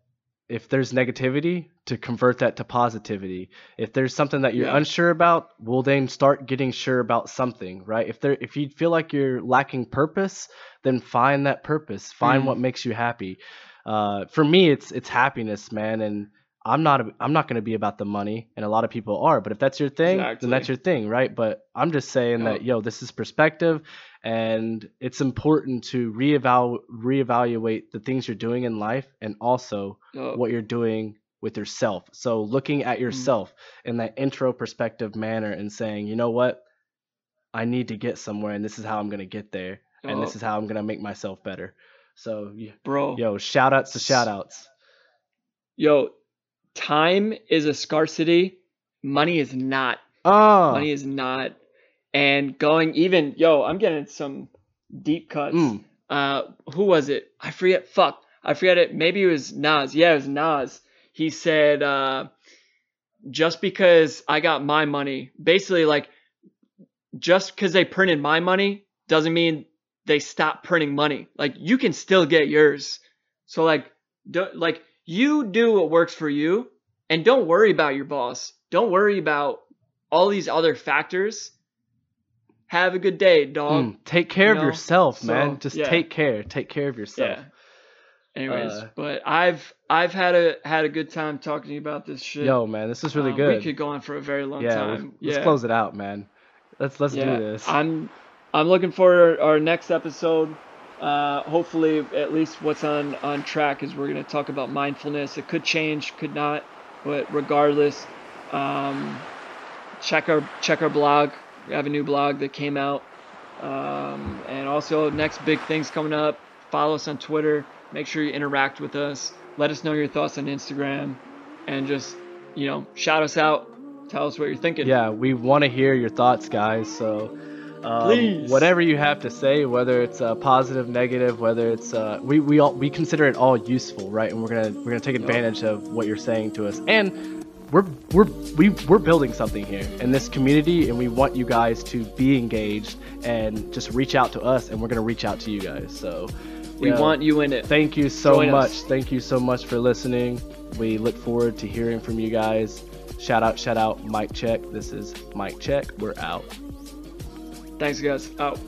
Speaker 1: if there's negativity, to convert that to positivity. If there's something that you're
Speaker 2: Yeah.
Speaker 1: unsure about, well then start getting sure about something, right? If there if you feel like you're lacking purpose, then find that purpose. Find
Speaker 2: Mm.
Speaker 1: what makes you happy. Uh, for me, it's it's happiness, man, and I'm not I'm not going to be about the money, and a lot of people are. But if that's your thing, then that's your thing, right? But I'm just saying that yo, this is perspective, and it's important to reevaluate reevaluate the things you're doing in life, and also what you're doing with yourself. So looking at mm-hmm. yourself in that intro perspective manner and saying, you know what, I need to get somewhere, and this is how I'm going to get there, and this is how I'm going to make myself better. So
Speaker 2: bro.
Speaker 1: yo, shout outs to shout outs.
Speaker 2: Yo, time is a scarcity. Money is not.
Speaker 1: Oh,
Speaker 2: Money is not. And going even, yo, I'm getting some deep cuts.
Speaker 1: Mm.
Speaker 2: Uh, who was it? I forget. Fuck, I forget it. Maybe it was Nas. Yeah, it was Nas. He said, uh, just because I got my money, basically like, just because they printed my money doesn't mean they stop printing money. Like you can still get yours. So like, do, like you do what works for you, and don't worry about your boss. Don't worry about all these other factors. Have a good day, dog.
Speaker 1: Mm, Take care
Speaker 2: you
Speaker 1: of
Speaker 2: know,
Speaker 1: yourself,
Speaker 2: so,
Speaker 1: man. Just
Speaker 2: yeah.
Speaker 1: take care. Take care of yourself.
Speaker 2: Yeah. Anyways,
Speaker 1: Uh,
Speaker 2: but I've I've had a had a good time talking to you about this shit.
Speaker 1: Yo, man, this is really
Speaker 2: Um,
Speaker 1: good.
Speaker 2: We could go on for a very long
Speaker 1: yeah,
Speaker 2: time.
Speaker 1: let's,
Speaker 2: yeah.
Speaker 1: let's close it out, man. Let's let's do this.
Speaker 2: I'm I'm looking for our next episode. Uh, hopefully, at least what's on on track is we're gonna talk about mindfulness. It could change, could not, but regardless, um, check our check our blog. We have a new blog that came out. Um, and also, next big things coming up. Follow us on Twitter. Make sure you interact with us. Let us know your thoughts on Instagram. And just, you know, shout us out. Tell us what you're thinking.
Speaker 1: Yeah, we want to hear your thoughts, guys. So, um,
Speaker 2: Please.
Speaker 1: whatever you have to say, whether it's uh, positive, negative, whether it's uh, we we all we consider it all useful, right? And we're gonna we're gonna take advantage of what you're saying to us, and we're we're we, we're building something here in this community, and we want you guys to be engaged and just reach out to us, and we're gonna reach out to you guys. So,
Speaker 2: We
Speaker 1: yeah,
Speaker 2: want you in it.
Speaker 1: Thank you so
Speaker 2: Join us.
Speaker 1: much. Thank you so much for listening. We look forward to hearing from you guys. Shout out, shout out, Mike Check. This is Mike Check. We're out.
Speaker 2: Thanks, guys. Out.